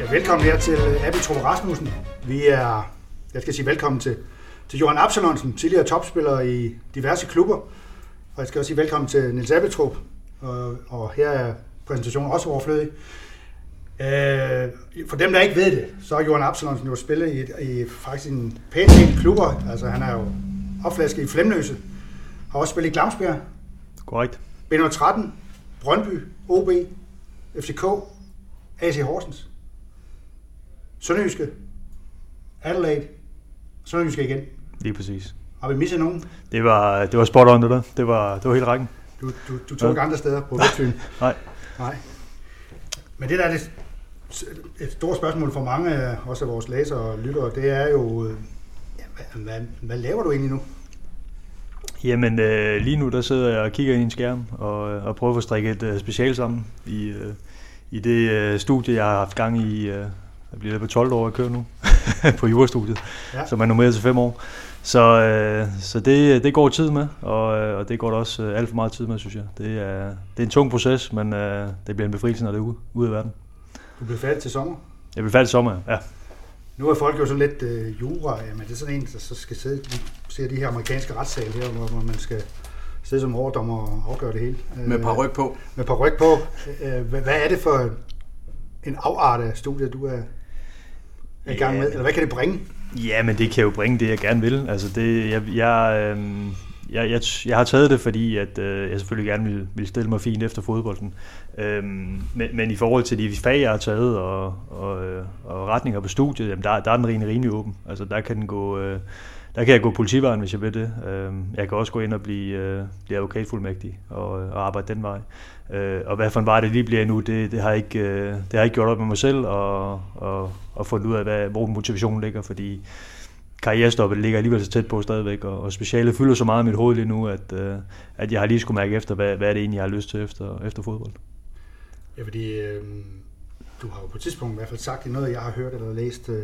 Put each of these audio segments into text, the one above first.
Ja, velkommen her til Abel Truppe Rasmussen. Vi er, jeg skal sige velkommen til, til Johan Absalonsen, tidligere topspiller i diverse klubber. Og jeg skal også sige velkommen til Nils Abeltrup, og, og her er præsentationen også overflødig. Øh, for dem, der ikke ved det, så har Johan Absalonsen jo spillet i, i faktisk en pæn del klubber. Altså han er jo opflasket i Flemløse, har også spillet i Glamsbjerg, Korrekt. B13, Brøndby, OB, FCK, AC Horsens, Sønderjyske, Adelaide, Sønderjyske igen. Lige præcis. Har vi misset nogen? Det var, det var spot on, det der. Det var, det var helt rækken. Du, du, du tog ikke andre steder på Vestfyn. Nej. Nej. Men det der er det, et stort spørgsmål for mange, også af vores læsere og lyttere, det er jo, øh, ja, hvad, hvad, hvad laver du egentlig nu? Jamen, øh, lige nu der sidder jeg og kigger i en skærm og, og prøver at få strikket et øh, special sammen i, øh, i det øh, studie, jeg har haft gang i. Øh, jeg bliver på 12 år at køre nu på jurastudiet, Ja. som er nummeret til 5 år. Så, øh, så det, det går tid med, og, øh, og det går der også øh, alt for meget tid med, synes jeg. Det er, det er en tung proces, men øh, det bliver en befrielse, når det er ude, ude af verden. Du bliver færdig til sommer. Jeg bliver færdig i sommer, ja. Nu er folk jo sådan lidt øh, jura, jamen det er sådan en, der så skal sidde lige se de her amerikanske retssale her, hvor, hvor man skal sidde som overdommer og afgøre det hele. Med par ryg på. Med par ryg på. Øh, hvad, er det for en afart af studiet, du er, i gang med? Eller hvad kan det bringe? Ja, men det kan jo bringe det, jeg gerne vil. Altså det, jeg, jeg, øh, jeg, jeg, jeg har taget det, fordi at, øh, jeg selvfølgelig gerne vil, vil stille mig fint efter fodbolden. Øh, men, men i forhold til de fag, jeg har taget, og, og, øh, og retninger på studiet, jamen der, der er den rimelig, rimelig åben. Altså der kan, den gå, øh, der kan jeg gå politivejen, hvis jeg vil det. Øhm, jeg kan også gå ind og blive, øh, blive advokatfuldmægtig og, øh, og arbejde den vej. Øh, og hvad for en vej det lige bliver nu, det, det, har jeg ikke, det har jeg ikke gjort op med mig selv, og, og, og fundet ud af, hvad, hvor motivationen ligger, fordi karrierestoppet ligger alligevel så tæt på stadigvæk, og, og specialet fylder så meget i mit hoved lige nu, at, at jeg har lige skulle mærke efter, hvad, hvad er det egentlig, jeg har lyst til efter, efter fodbold. Ja, fordi øh, du har jo på et tidspunkt i hvert fald sagt i noget, jeg har hørt eller læst, øh,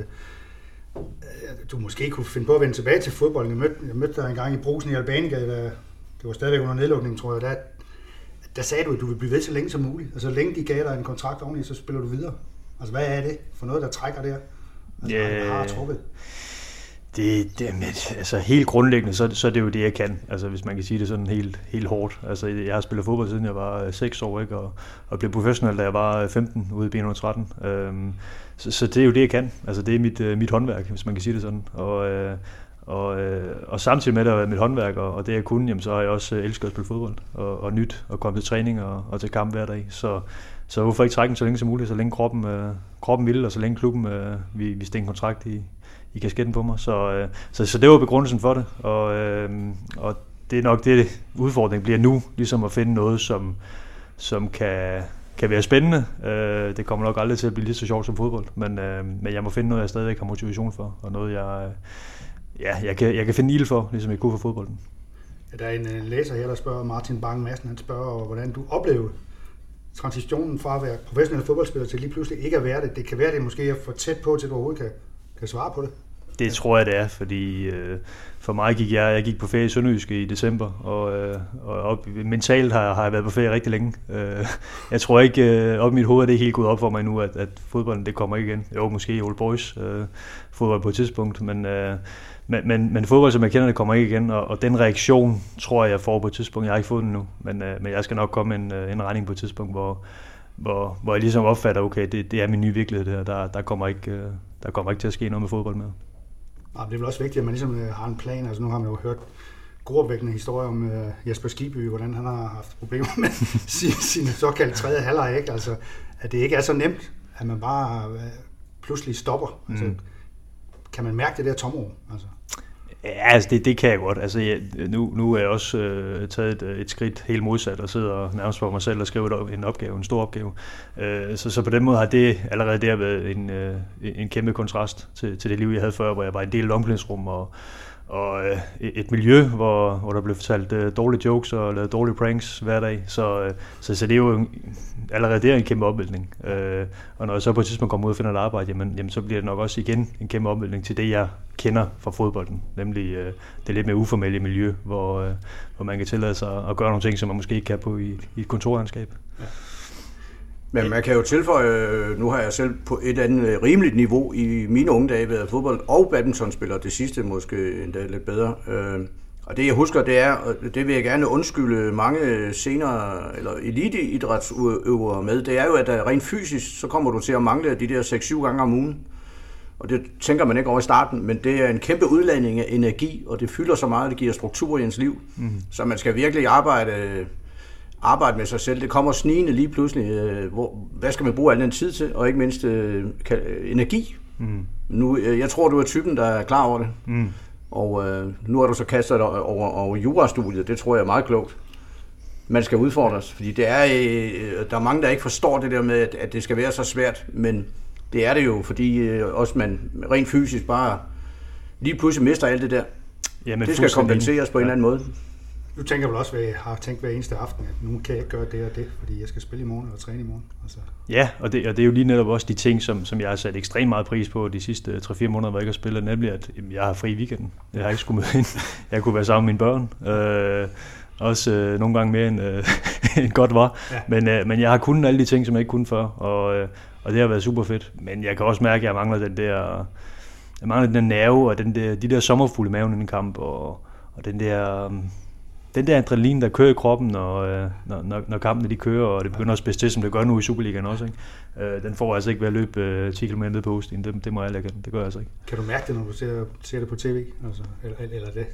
du måske kunne finde på at vende tilbage til fodbolden. Jeg mødte, jeg mødte dig en gang i brusen i Albanegade, der, det var stadigvæk under nedlukningen, tror jeg. Der, der sagde du, at du vil blive ved så længe som muligt. Altså, så længe de gav dig en kontrakt oveni, så spiller du videre. Altså, hvad er det for noget, der trækker der? Altså, yeah. har trukket. Det, det, men, altså helt grundlæggende, så, så er det jo det, jeg kan. Altså hvis man kan sige det sådan helt, helt hårdt. Altså jeg har spillet fodbold siden jeg var øh, 6 år, ikke? Og, og blev professionel, da jeg var øh, 15 ude i B113. Øhm, så, så det er jo det, jeg kan. Altså det er mit, øh, mit håndværk, hvis man kan sige det sådan. Og, øh, og, øh, og samtidig med at det har været mit håndværk, og, og det jeg kunne, jamen, så har jeg også øh, elsket at spille fodbold, og, og nyt, og komme til træning og, og til kamp hver dag. Så, så hvorfor ikke trække den så længe som muligt, så længe kroppen, øh, kroppen vil, og så længe klubben øh, vi, vi stikker en kontrakt i, i kasketten på mig. Så, øh, så, så det var begrundelsen for det, og, øh, og det er nok det, udfordringen bliver nu, ligesom at finde noget, som, som kan, kan være spændende. Øh, det kommer nok aldrig til at blive lige så sjovt som fodbold, men, øh, men jeg må finde noget, jeg stadigvæk har motivation for, og noget, jeg, øh, ja, jeg, kan, jeg kan finde ild for, ligesom jeg kunne for fodbolden. Ja, der er en øh, læser her, der spørger Martin Bang Madsen, han spørger, øh, hvordan du oplevede transitionen fra at være professionel fodboldspiller til lige pludselig ikke at være det. Det kan være, det måske er for tæt på, til du overhovedet kan, kan svare på det. Det tror jeg, det er, fordi øh, for mig gik jeg, jeg gik på ferie i Sønderjyske i december, og, øh, og op, mentalt har, har jeg været på ferie rigtig længe. Øh, jeg tror ikke, øh, op i mit hoved er det helt gået op for mig nu, at, at fodbolden det kommer ikke igen. Jo, måske Old Boys øh, fodbold på et tidspunkt, men, øh, men, men, men fodbold, som jeg kender det, kommer ikke igen, og, og den reaktion tror jeg, jeg får på et tidspunkt. Jeg har ikke fået den nu, men, øh, men jeg skal nok komme en, øh, en regning på et tidspunkt, hvor, hvor, hvor jeg ligesom opfatter, okay, det, det er min nye virkelighed, det her. Der, der, kommer ikke, øh, der kommer ikke til at ske noget med fodbold mere. Ja, det er vel også vigtigt, at man ligesom øh, har en plan. Altså nu har man jo hørt gruopvækkende historier om uh, Jesper Skiby, hvordan han har haft problemer med sin, sin såkaldte tredje halvleg. Ikke? Altså, at det ikke er så nemt, at man bare uh, pludselig stopper. Altså, Mm. kan man mærke det der tomrum? Altså, Ja, altså det, det kan jeg godt. Altså, jeg, nu, nu er jeg også øh, taget et, øh, et skridt helt modsat og sidder nærmest for mig selv og skriver en opgave, en stor opgave. Øh, så, så på den måde har det allerede der været en, øh, en kæmpe kontrast til, til det liv, jeg havde før, hvor jeg var en del af omklædningsrum og, og øh, et miljø, hvor, hvor der blev fortalt øh, dårlige jokes og lavet dårlige pranks hver dag. Så, øh, så, så det er jo en, allerede der en kæmpe opvældning. Øh, og når jeg så på et tidspunkt kommer ud og finder et arbejde, jamen, jamen, så bliver det nok også igen en kæmpe opvældning til det, jeg kender fra fodbolden. Nemlig øh, det lidt mere uformelle miljø, hvor, øh, hvor man kan tillade sig at gøre nogle ting, som man måske ikke kan på i, i et kontorlandskab. Men man kan jo tilføje, nu har jeg selv på et andet rimeligt niveau i mine unge dage været fodbold- og badmintonspiller. Det sidste måske endda lidt bedre. Og det jeg husker, det er, og det vil jeg gerne undskylde mange senere, eller eliteidrætsøvere med, det er jo, at rent fysisk, så kommer du til at mangle de der 6-7 gange om ugen. Og det tænker man ikke over i starten, men det er en kæmpe udladning af energi, og det fylder så meget, det giver struktur i ens liv. Mm. Så man skal virkelig arbejde, arbejde med sig selv. Det kommer snigende lige pludselig. Øh, hvor, hvad skal man bruge al den tid til? Og ikke mindst øh, energi. Mm. Nu, øh, jeg tror, du er typen, der er klar over det. Mm. Og øh, nu har du så kastet dig over, over jurastudiet. Det tror jeg er meget klogt. Man skal udfordres, fordi det er, øh, der er mange, der ikke forstår det der med, at, at det skal være så svært, men det er det jo, fordi øh, også man rent fysisk bare lige pludselig mister alt det der. Jamen, det skal kompenseres på en ja. eller anden måde. Du tænker vel også, at jeg har tænkt hver eneste aften, at nu kan jeg ikke gøre det og det, fordi jeg skal spille i morgen eller træne i morgen. Altså. Ja, og det, og det er jo lige netop også de ting, som, som jeg har sat ekstremt meget pris på de sidste 3-4 måneder, hvor jeg ikke har spillet, nemlig at jamen, jeg har fri i weekenden. Jeg har ikke skulle møde ind. Jeg kunne være sammen med mine børn. Øh, også øh, nogle gange mere end, øh, end godt var. Ja. Men, øh, men jeg har kunnet alle de ting, som jeg ikke kunne før, og, øh, og det har været super fedt. Men jeg kan også mærke, at jeg mangler den der, jeg mangler den der nerve, og den der, de der sommerfugle i maven i en kamp, og, og den der, den der adrenalin, der kører i kroppen, når, øh, når, når, når kampene de kører, og det begynder at spidse til, som det gør nu i Superligaen også, ikke? Øh, den får altså ikke ved at løbe øh, 10 km ned på Ostin. Det, det må jeg lægge Det gør jeg altså ikke. Kan du mærke det, når du ser, ser det på tv? Altså, eller, eller det,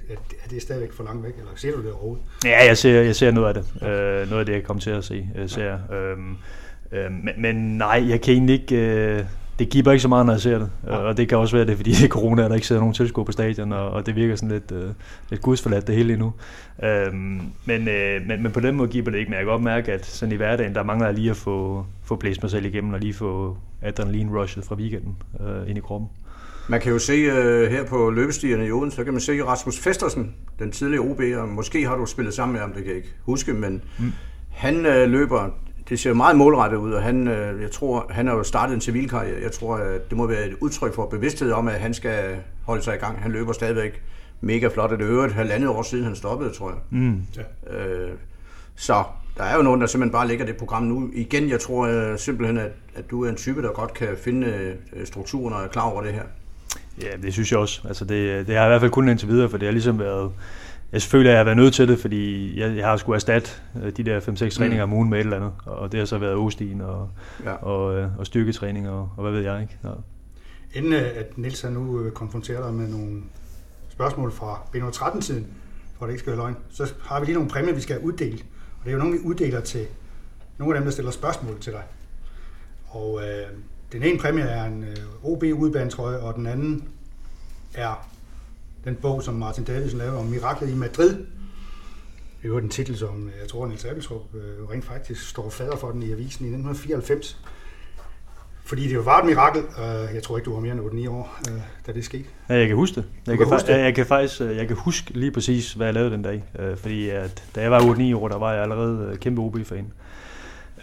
er det stadigvæk for langt væk? Eller ser du det overhovedet? Ja, jeg ser, jeg ser noget af det. Øh, noget af det, jeg kommer til at se. Jeg ser, øh, øh, men, men nej, jeg kan egentlig ikke... Øh, det giver ikke så meget, når jeg ser det. Ja. Og det kan også være det, fordi det er corona, at der ikke sidder nogen tilskuere på stadion, og, og det virker sådan lidt, uh, lidt gudsforladt det hele endnu. Øhm, men, uh, men, men på den måde giver det ikke, men jeg kan godt mærke, at sådan i hverdagen, der mangler jeg lige at få, få blæst mig selv igennem, og lige få adrenalin-rushet fra weekenden uh, ind i kroppen. Man kan jo se uh, her på løbestierne i Odense, så kan man se Rasmus Festersen, den tidligere OB, og måske har du spillet sammen med ham, det kan jeg ikke huske, men mm. han uh, løber det ser meget målrettet ud, og han, øh, jeg tror, han har jo startet en civilkarriere. Jeg tror, at det må være et udtryk for bevidsthed om, at han skal holde sig i gang. Han løber stadigvæk mega flot, og det øvrigt halvandet år siden han stoppede, tror jeg. Mm. Ja. Øh, så der er jo nogen, der simpelthen bare lægger det program nu. Igen, jeg tror øh, simpelthen, at, at du er en type, der godt kan finde strukturen og er klar over det her. Ja, det synes jeg også. Altså det, det har i hvert fald kun indtil videre, for det har ligesom været jeg jeg har været nødt til det, fordi jeg, jeg har skulle erstatte øh, de der 5-6 mm. træninger om ugen med et eller andet. Og det har så været ostien og, ja. og, øh, og styrketræning og, og hvad ved jeg. ikke. Ja. Inden øh, at Nils nu konfronterer dig med nogle spørgsmål fra B13-tiden, for at det ikke skal være løgn, så har vi lige nogle præmier, vi skal uddele. Og det er jo nogle, vi uddeler til nogle af dem, der stiller spørgsmål til dig. Og øh, den ene præmie er en øh, OB udbanetrøje, og den anden er den bog, som Martin Davidsen lavede om miraklet i Madrid. Det er jo den titel, som jeg tror, Niels Abeltrup øh, rent faktisk står fader for den i avisen i 1994. Fordi det jo var et mirakel. Øh, jeg tror ikke, du var mere end 8-9 år, øh, da det skete. Ja, jeg kan huske det. Jeg kan, kan, huske det. Jeg, kan faktisk jeg kan huske lige præcis, hvad jeg lavede den dag. Fordi at, da jeg var 8-9 år, der var jeg allerede kæmpe OB-fan.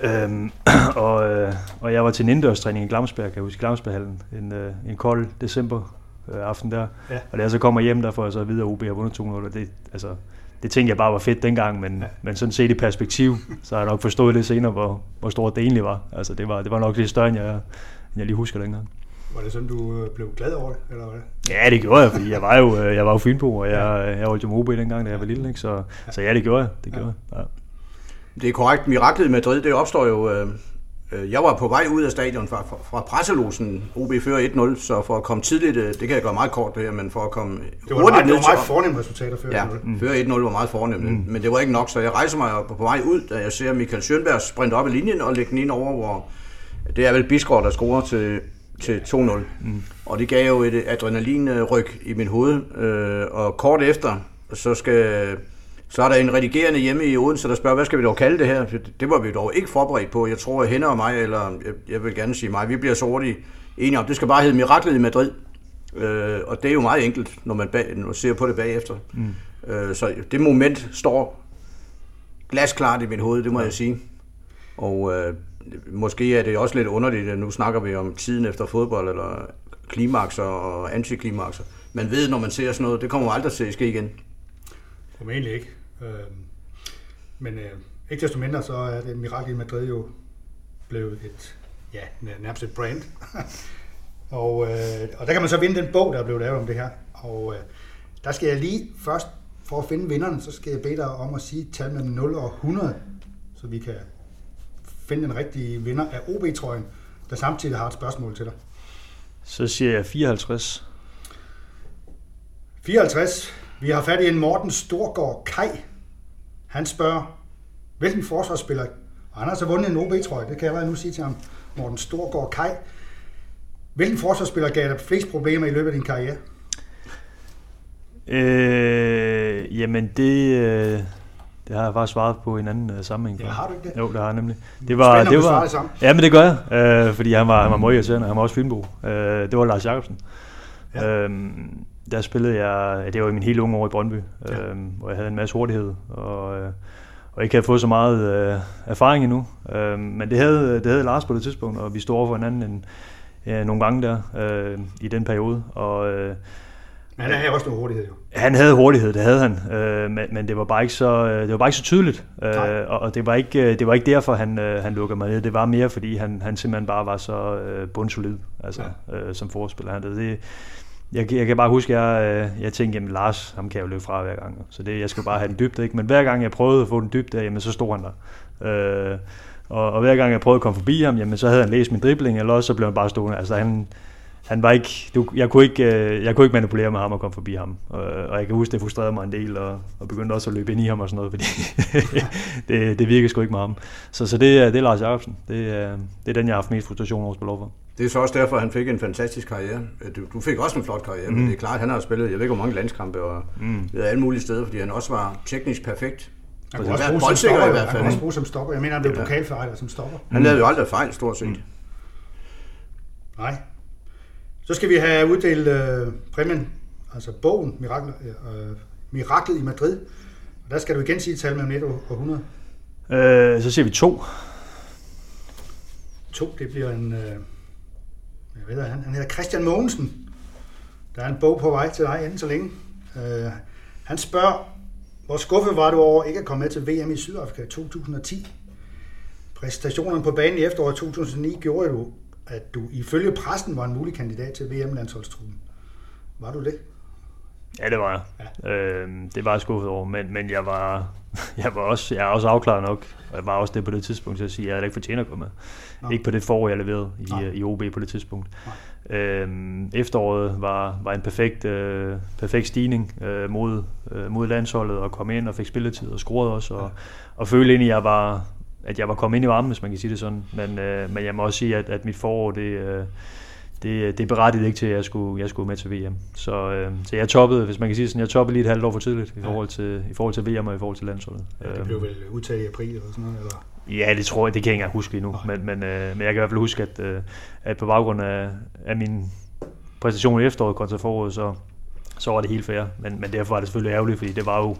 Øhm, og, og jeg var til en indendørstræning i Glamsberg, kan jeg huske, Glamsberghallen, en, en kold december øh, aften der. Ja. Og da jeg så kommer hjem, der får jeg så at vide, at OB har vundet 2-0, og det, altså, det tænkte jeg bare var fedt dengang, men, ja. men sådan set i perspektiv, så har jeg nok forstået det senere, hvor, hvor stort det egentlig var. Altså det var, det var nok lidt større, end jeg, end jeg lige husker dengang. Var det sådan, du øh, blev glad over det, eller hvad? Ja, det gjorde jeg, fordi jeg var jo, øh, jeg var jo Fynbo, og jeg, jeg holdt jo med OB dengang, da jeg var lille, ikke? Så, ja. så ja, det gjorde jeg. Det, gjorde ja. jeg. Ja. Det er korrekt. Miraklet i Madrid, det opstår jo øh, Øh, jeg var på vej ud af stadion fra, fra presselosen. OB fører 1-0, så for at komme tidligt, øh, det kan jeg gøre meget kort det her, men for at komme det var hurtigt ned Det var meget fornemt resultat at føre ja, 1-0. Mm. føre 1-0 var meget fornemt, mm. men det var ikke nok, så jeg rejser mig på vej ud, da jeg ser Michael Schönberg sprinte op i linjen og lægge den ind over, hvor det er vel Bisgaard, der scorer til, til 2-0. Mm. Og det gav jo et adrenalinryg i min hoved, øh, og kort efter, så skal så er der en redigerende hjemme i Odense, der spørger, hvad skal vi dog kalde det her? Det var vi dog ikke forberedt på. Jeg tror, at Hende og mig, eller jeg, vil gerne sige mig, vi bliver så hurtigt enige om, det skal bare hedde Miraklet i Madrid. Øh, og det er jo meget enkelt, når man, bag, når man ser på det bagefter. Mm. Øh, så det moment står glasklart i mit hoved, det må ja. jeg sige. Og øh, måske er det også lidt underligt, at nu snakker vi om tiden efter fodbold, eller klimakser og antiklimakser. Man ved, når man ser sådan noget, det kommer aldrig til at ske igen. Formentlig ikke. Øh, men øh, ikke desto mindre, så er det mirakel i Madrid jo blev et, ja, nærmest et brand. og, øh, og der kan man så vinde den bog, der er blevet lavet om det her. Og øh, der skal jeg lige først, for at finde vinderne, så skal jeg bede dig om at sige tal mellem 0 og 100, så vi kan finde den rigtige vinder af OB-trøjen, der samtidig har et spørgsmål til dig. Så siger jeg 54. 54. Vi har fat i en Morten Storgård Kai. Han spørger, hvilken forsvarsspiller, og han har så vundet en OB-trøje, det kan jeg allerede nu sige til ham, Morten Storgård Kai. Hvilken forsvarsspiller gav dig flest problemer i løbet af din karriere? Øh, jamen det, øh, det har jeg faktisk svaret på en anden uh, sammenhæng. Ja, har du ikke det? Jo, det har jeg nemlig. Det var, Spændende, det var, det sammen. ja, men det gør jeg, øh, fordi han var, han var meget irriterende. Han var også filmbo. Øh, det var Lars Jacobsen. Ja. Øhm, der spillede jeg, det var i min hele unge år i Brøndby, ja. øhm, hvor jeg havde en masse hurtighed, og, øh, og ikke havde fået så meget øh, erfaring endnu. Øh, men det havde, det havde Lars på det tidspunkt, og vi stod over for hinanden en, ja, nogle gange der øh, i den periode. Og, øh, men han havde også noget hurtighed jo. Han havde hurtighed, det havde han, øh, men, men det var bare ikke så øh, det var bare ikke så tydeligt, øh, og, og det var ikke øh, det var ikke derfor han øh, han lukkede mig ned. Det var mere fordi han han simpelthen bare var så øh, bundsolid, altså ja. øh, som forspiller. Han det, jeg, jeg kan bare huske, at jeg, øh, jeg tænkte, jamen Lars, ham kan jeg jo løbe fra hver gang. Så det, jeg skulle bare have den dybde, ikke? Men hver gang jeg prøvede at få den dybde, jamen så stod han der. Øh, og, og hver gang jeg prøvede at komme forbi ham, jamen så havde han læst min dribling, eller også så blev han bare stående. Altså han, han var ikke, du, jeg, kunne ikke, øh, jeg kunne ikke manipulere med ham og komme forbi ham. Og, og jeg kan huske, det frustrerede mig en del, og, og begyndte også at løbe ind i ham og sådan noget, fordi det, det virkede sgu ikke med ham. Så, så det, det er Lars Jacobsen. Det, det er den, jeg har haft mest frustration over at spille over det er så også derfor, at han fik en fantastisk karriere. Du, du fik også en flot karriere, mm. men det er klart, at han har spillet, jeg ved ikke hvor mange landskampe, og mm. ved alle mulige steder, fordi han også var teknisk perfekt. Han kunne også bruge som stopper, i hvert fald. Han kunne også bruge som stopper. Jeg mener, han blev ja. pokalfejler som stopper. Han lavede jo aldrig fejl, stort set. Mm. Nej, så skal vi have uddelt øh, præmien, altså bogen, Mirakel, øh, Miraklet i Madrid. Og der skal du igen sige tal mellem 1 og 100. Øh, så siger vi to. To, det bliver en... Øh, jeg ved, han, han hedder Christian Mogensen. Der er en bog på vej til dig inden så længe. Øh, han spørger, hvor skuffet var du over ikke at komme med til VM i Sydafrika 2010? Præstationerne på banen i efteråret 2009 gjorde du at du ifølge pressen var en mulig kandidat til VM-landsholdstruppen. Var du det? Ja, det var jeg. Ja. Øh, det var jeg skuffet over, men, men jeg var, jeg var også, jeg er også afklaret nok, og jeg var også det på det tidspunkt til at sige, at jeg ikke fortjent at komme med. Nå. Ikke på det forår, jeg leverede i, i OB på det tidspunkt. Øhm, efteråret var, var en perfekt, øh, perfekt stigning øh, mod, øh, mod landsholdet, og kom ind og fik spilletid og scorede også, og, ja. og følte egentlig, at jeg var, at jeg var kommet ind i varmen, hvis man kan sige det sådan. Men, øh, men jeg må også sige, at, at mit forår, det, øh, det, det berettigede ikke til, at jeg skulle, jeg skulle med til VM. Så, øh, så jeg toppede, hvis man kan sige sådan, jeg toppede lige et halvt år for tidligt i forhold til, i forhold til VM og i forhold til landsholdet. Ja, det blev vel udtaget i april eller sådan noget? Eller? Ja, det tror jeg, det kan jeg ikke engang huske endnu. Men, men, øh, men jeg kan i hvert fald huske, at, øh, at på baggrund af, af min præstation i efteråret kontra foråret, så, så var det helt fair. Men, men derfor var det selvfølgelig ærgerligt, fordi det var jo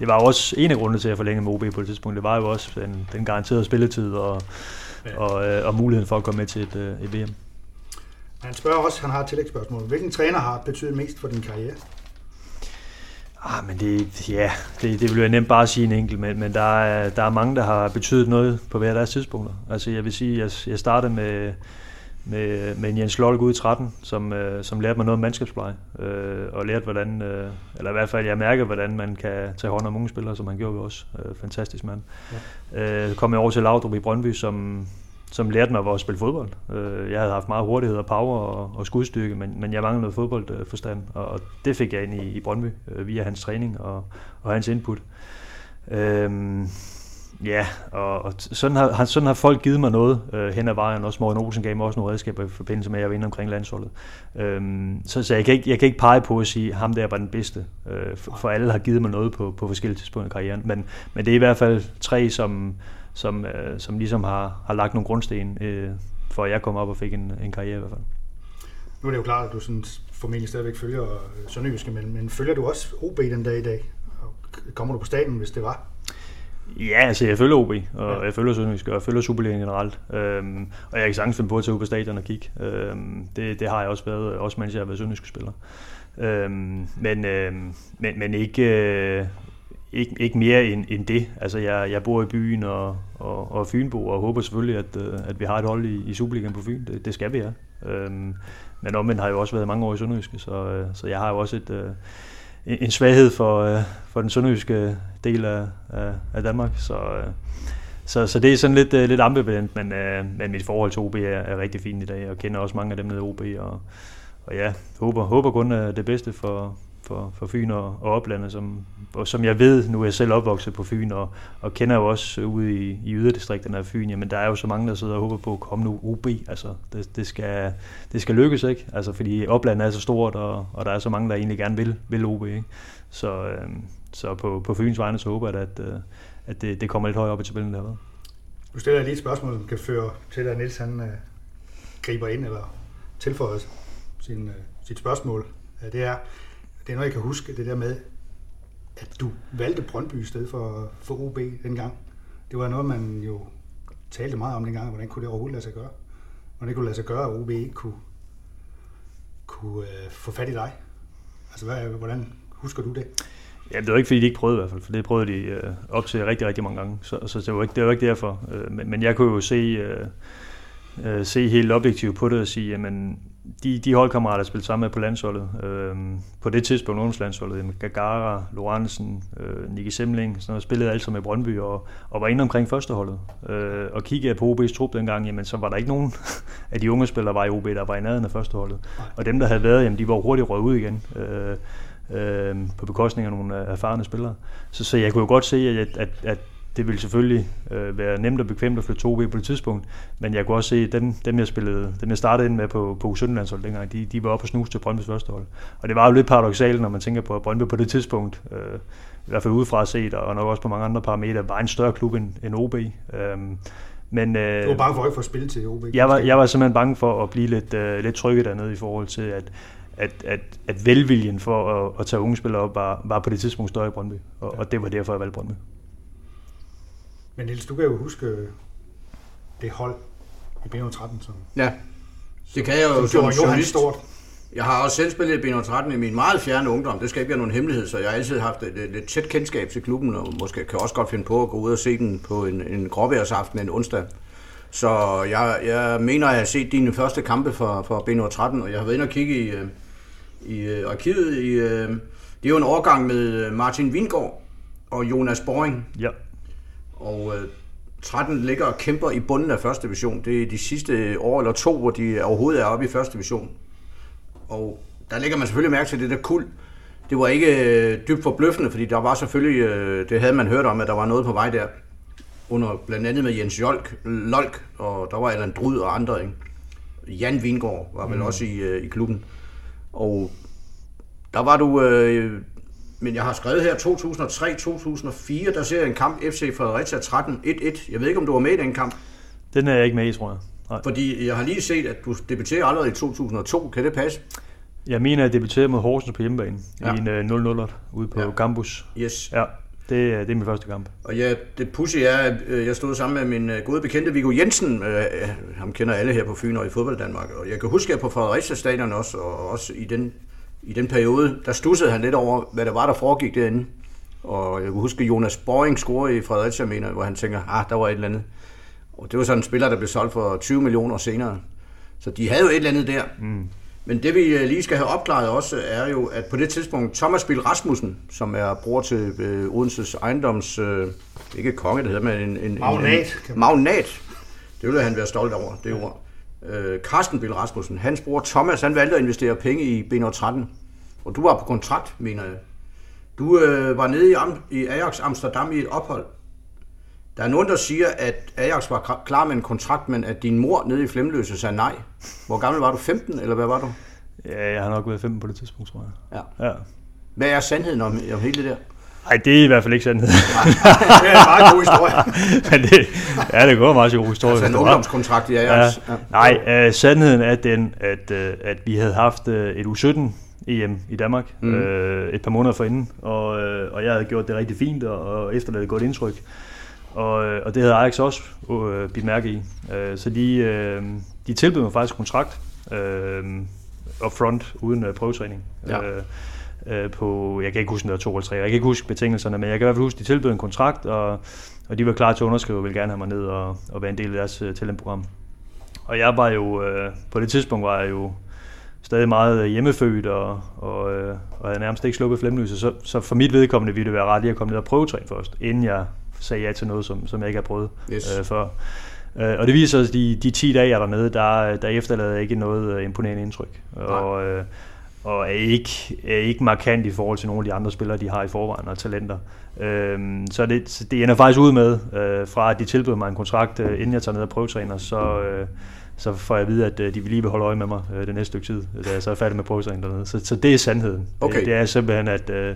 det var jo også en af grundene til at forlænge med OB på det tidspunkt. Det var jo også den, den garanterede spilletid og, ja. og, øh, og muligheden for at komme med til et, øh, et VM. Han spørger også, han har et tillægsspørgsmål. Hvilken træner har betydet mest for din karriere? Ah, men det, ja, det, det vil jeg nemt bare sige en enkelt, men, men der, er, der er mange, der har betydet noget på hver deres tidspunkter. Altså jeg vil sige, jeg, jeg startede med, med, med en Jens Lolk ude i 13, som, øh, som lærte mig noget om mandskabspleje, øh, og lærte hvordan, øh, eller i hvert fald jeg mærker, hvordan man kan tage hånd om unge spillere, som han gjorde jo også. Øh, fantastisk mand. Ja. Øh, kom jeg over til Laudrup i Brøndby, som, som lærte mig at spille fodbold. Øh, jeg havde haft meget hurtighed og power og, og skudstyrke, men, men jeg manglede noget fodboldforstand, og, og det fik jeg ind i, i Brøndby øh, via hans træning og, og hans input. Øh, Ja, og, og sådan, har, sådan har folk givet mig noget øh, hen ad vejen. Også Morten Olsen gav mig også nogle redskaber i forbindelse med, at jeg var inde omkring landsholdet. Øhm, så så jeg, kan ikke, jeg kan ikke pege på at sige, at ham der var den bedste. Øh, for, for alle har givet mig noget på, på forskellige tidspunkter i karrieren. Men, men det er i hvert fald tre, som, som, øh, som ligesom har, har lagt nogle grundsten, øh, for at jeg kom op og fik en, en karriere i hvert fald. Nu er det jo klart, at du sådan formentlig stadigvæk følger Sønderjyske, men, men følger du også OB den dag i dag? Kommer du på staten, hvis det var? Ja, altså jeg følger OB, og ja. jeg følger Sønderjysk, og jeg følger Superligaen generelt. Øhm, og jeg kan sagtens finde på at tage ud på stadion og kigge. Øhm, det, det har jeg også været, også mens jeg har været Sønderjysk spiller. Øhm, men, øhm, men, men ikke, øh, ikke, ikke mere end, end det. Altså, jeg, jeg bor i byen og, og, og Fynbo, og håber selvfølgelig, at, øh, at vi har et hold i, i Superligaen på Fyn. Det, det skal vi have. Øhm, men omvendt har jeg jo også været mange år i Sønderjyske, så, øh, så jeg har jo også et, øh, en svaghed for, øh, for den sønderjyske del af, af, af Danmark. Så, så, så det er sådan lidt, lidt ambivalent, men, men mit forhold til OB er, er rigtig fint i dag, og kender også mange af dem nede i OB, og, og ja, håber, håber kun det bedste for, for, for Fyn og, og oplandet, som, og som jeg ved, nu er jeg selv opvokset på Fyn, og, og kender jo også ude i, i yderdistrikterne af Fyn, men der er jo så mange, der sidder og håber på at komme nu OB, altså det, det, skal, det skal lykkes, ikke? Altså fordi oplandet er så stort, og, og der er så mange, der egentlig gerne vil, vil OB, ikke? Så, øh, så på, på Fyns vegne, så håber jeg, at, øh, at det, det kommer lidt højere op i tabellen derude. Du stiller lige et spørgsmål, som kan føre til, at Niels han øh, griber ind eller tilføjer sin, øh, sit spørgsmål. Øh, det er, det er noget, jeg kan huske, det der med, at du valgte Brøndby i stedet for, for OB dengang. Det var noget, man jo talte meget om dengang, hvordan kunne det overhovedet lade sig gøre? Hvordan det kunne lade sig gøre, at OB ikke kunne, kunne øh, få fat i dig? Altså, hvad, hvordan husker du det? Ja, det var ikke, fordi de ikke prøvede i hvert fald, for det prøvede de øh, op til rigtig, rigtig mange gange. Så, så det, var ikke, det var ikke derfor. Øh, men, men jeg kunne jo se, øh, øh, se helt objektivt på det og sige, jamen, de, de holdkammerater, der spillede sammen med på landsholdet, øh, på det tidspunkt ungdomslandsholdet, Gagara, Lorentzen, øh, Nicky Semling, sådan noget, spillede alle sammen i Brøndby og, og var inde omkring førsteholdet. Øh, og kiggede på OB's trup dengang, jamen så var der ikke nogen af de unge spillere, der var i OB, der var i nærheden af førsteholdet. Og dem, der havde været, jamen de var hurtigt røget ud igen. Øh, øh, på bekostning af nogle erfarne spillere. Så, så jeg kunne jo godt se, at, at, at det ville selvfølgelig øh, være nemt og bekvemt at flytte 2B på det tidspunkt, men jeg kunne også se, at dem, dem jeg, spillede, dem jeg startede ind med på, på U17-landsholdet dengang, de, de var oppe og snuse til Brøndby's første hold. Og det var jo lidt paradoxalt, når man tænker på, at Brøndby på det tidspunkt, øh, i hvert fald udefra set, og nok også på mange andre parametre, var en større klub end, end OB. Øhm, men, øh, du var bange for ikke at få spil til OB? Jeg var, jeg var simpelthen bange for at blive lidt, øh, lidt trykket dernede i forhold til, at, at, at, at velviljen for at, at tage unge spillere op var, var på det tidspunkt større i Brøndby, og, ja. og det var derfor, jeg valgte Brøndby. Men Niels, du kan jo huske det hold i B13, som... Ja, det kan jeg jo som, som journalist. Stort. Jeg har også selv spillet i B13 i min meget fjerne ungdom. Det skal ikke være nogen hemmelighed, så jeg har altid haft et lidt tæt kendskab til klubben, og måske kan også godt finde på at gå ud og se den på en, en gråværsaften en onsdag. Så jeg, jeg mener, at jeg har set dine første kampe for, for B13, og jeg har været inde og kigge i, øh, i øh, arkivet. I, øh, det er jo en overgang med Martin Vingård og Jonas Boring. Ja. Og øh, 13 ligger og kæmper i bunden af første division. Det er de sidste år eller to, hvor de overhovedet er oppe i første division. Og der ligger man selvfølgelig mærke til det der kul. Det var ikke øh, dybt forbløffende, fordi der var selvfølgelig, øh, det havde man hørt om, at der var noget på vej der. Under blandt andet med Jens Jolk, Lolk, og der var Allan Drud og andre. Ikke? Jan Vingård var vel mm. også i, øh, i klubben. Og der var du øh, men jeg har skrevet her 2003-2004, der ser jeg en kamp FC Fredericia 13-1-1. Jeg ved ikke, om du var med i den kamp? Den er jeg ikke med i, tror jeg. Nej. Fordi jeg har lige set, at du debuterer allerede i 2002. Kan det passe? Jeg mener, at jeg debuterede mod Horsens på hjemmebane ja. i en uh, øh, 0-0 ude på ja. campus. Yes. Ja, det, det er min første kamp. Og ja, det pussy er, at øh, jeg stod sammen med min øh, gode bekendte Viggo Jensen. ham kender alle her på Fyn og i fodbold Danmark. Og jeg kan huske, at på Fredericia stadion også, og også i den i den periode, der stussede han lidt over, hvad der var, der foregik derinde. Og jeg kan huske, Jonas Boring scorede i Fredericia, mener, hvor han tænker, ah, der var et eller andet. Og det var sådan en spiller, der blev solgt for 20 millioner senere. Så de havde jo et eller andet der. Mm. Men det vi øh, lige skal have opklaret også, er jo, at på det tidspunkt, Thomas Bill Rasmussen, som er bror til øh, Odenses ejendoms, øh, ikke konge, det hedder, men en... en magnat. En, magnat. Det ville han være stolt over, det ord øh, Carsten Bill Rasmussen, hans bror Thomas, han valgte at investere penge i B13. Og du var på kontrakt, mener jeg. Du øh, var nede i, Am- i Ajax Amsterdam i et ophold. Der er nogen, der siger, at Ajax var klar med en kontrakt, men at din mor nede i Flemløse sagde nej. Hvor gammel var du? 15, eller hvad var du? Ja, jeg har nok været 15 på det tidspunkt, tror jeg. Ja. ja. Hvad er sandheden om, om hele det der? Nej, det er i hvert fald ikke sandt. det er en meget god historie. Men det, ja, det går meget god historie. Altså en ungdomskontrakt i. Ja. Ja. Nej, uh, sandheden er den, at, uh, at vi havde haft uh, et U17 EM i Danmark mm. uh, et par måneder forinden, og, uh, og jeg havde gjort det rigtig fint, og, og efterladet et godt indtryk. Og, og det havde Ajax også uh, bidt mærke i. Uh, så de, uh, de tilbød mig faktisk kontrakt uh, upfront, uden uh, prøvetræning. Ja. Uh, øh, på, jeg kan ikke huske, var to eller tre, jeg kan ikke huske betingelserne, men jeg kan i hvert fald huske, de tilbød en kontrakt, og, og de var klar til at underskrive og ville gerne have mig ned og, og være en del af deres uh, talentprogram. Og jeg var jo, øh, på det tidspunkt var jeg jo stadig meget hjemmefødt, og, og, øh, og havde nærmest ikke sluppet flemlyset, så, så for mit vedkommende ville det være ret lige at komme ned og prøve træne først, inden jeg sagde ja til noget, som, som jeg ikke har prøvet yes. øh, før. Øh, og det viser sig, at de, de 10 dage, jeg er dernede, der, der efterlader ikke noget øh, imponerende indtryk. Og, øh, og er ikke, er ikke markant i forhold til nogle af de andre spillere, de har i forvejen og talenter. Øhm, så det, det ender faktisk ud med, øh, fra at de tilbyder mig en kontrakt, øh, inden jeg tager ned og prøvetræner, så, øh, så får jeg at vide, at øh, de vil lige vil holde øje med mig øh, det næste stykke tid, da jeg så er færdig med prøvetræning dernede. Så, så det er sandheden. Okay. Det, det er simpelthen, at, øh,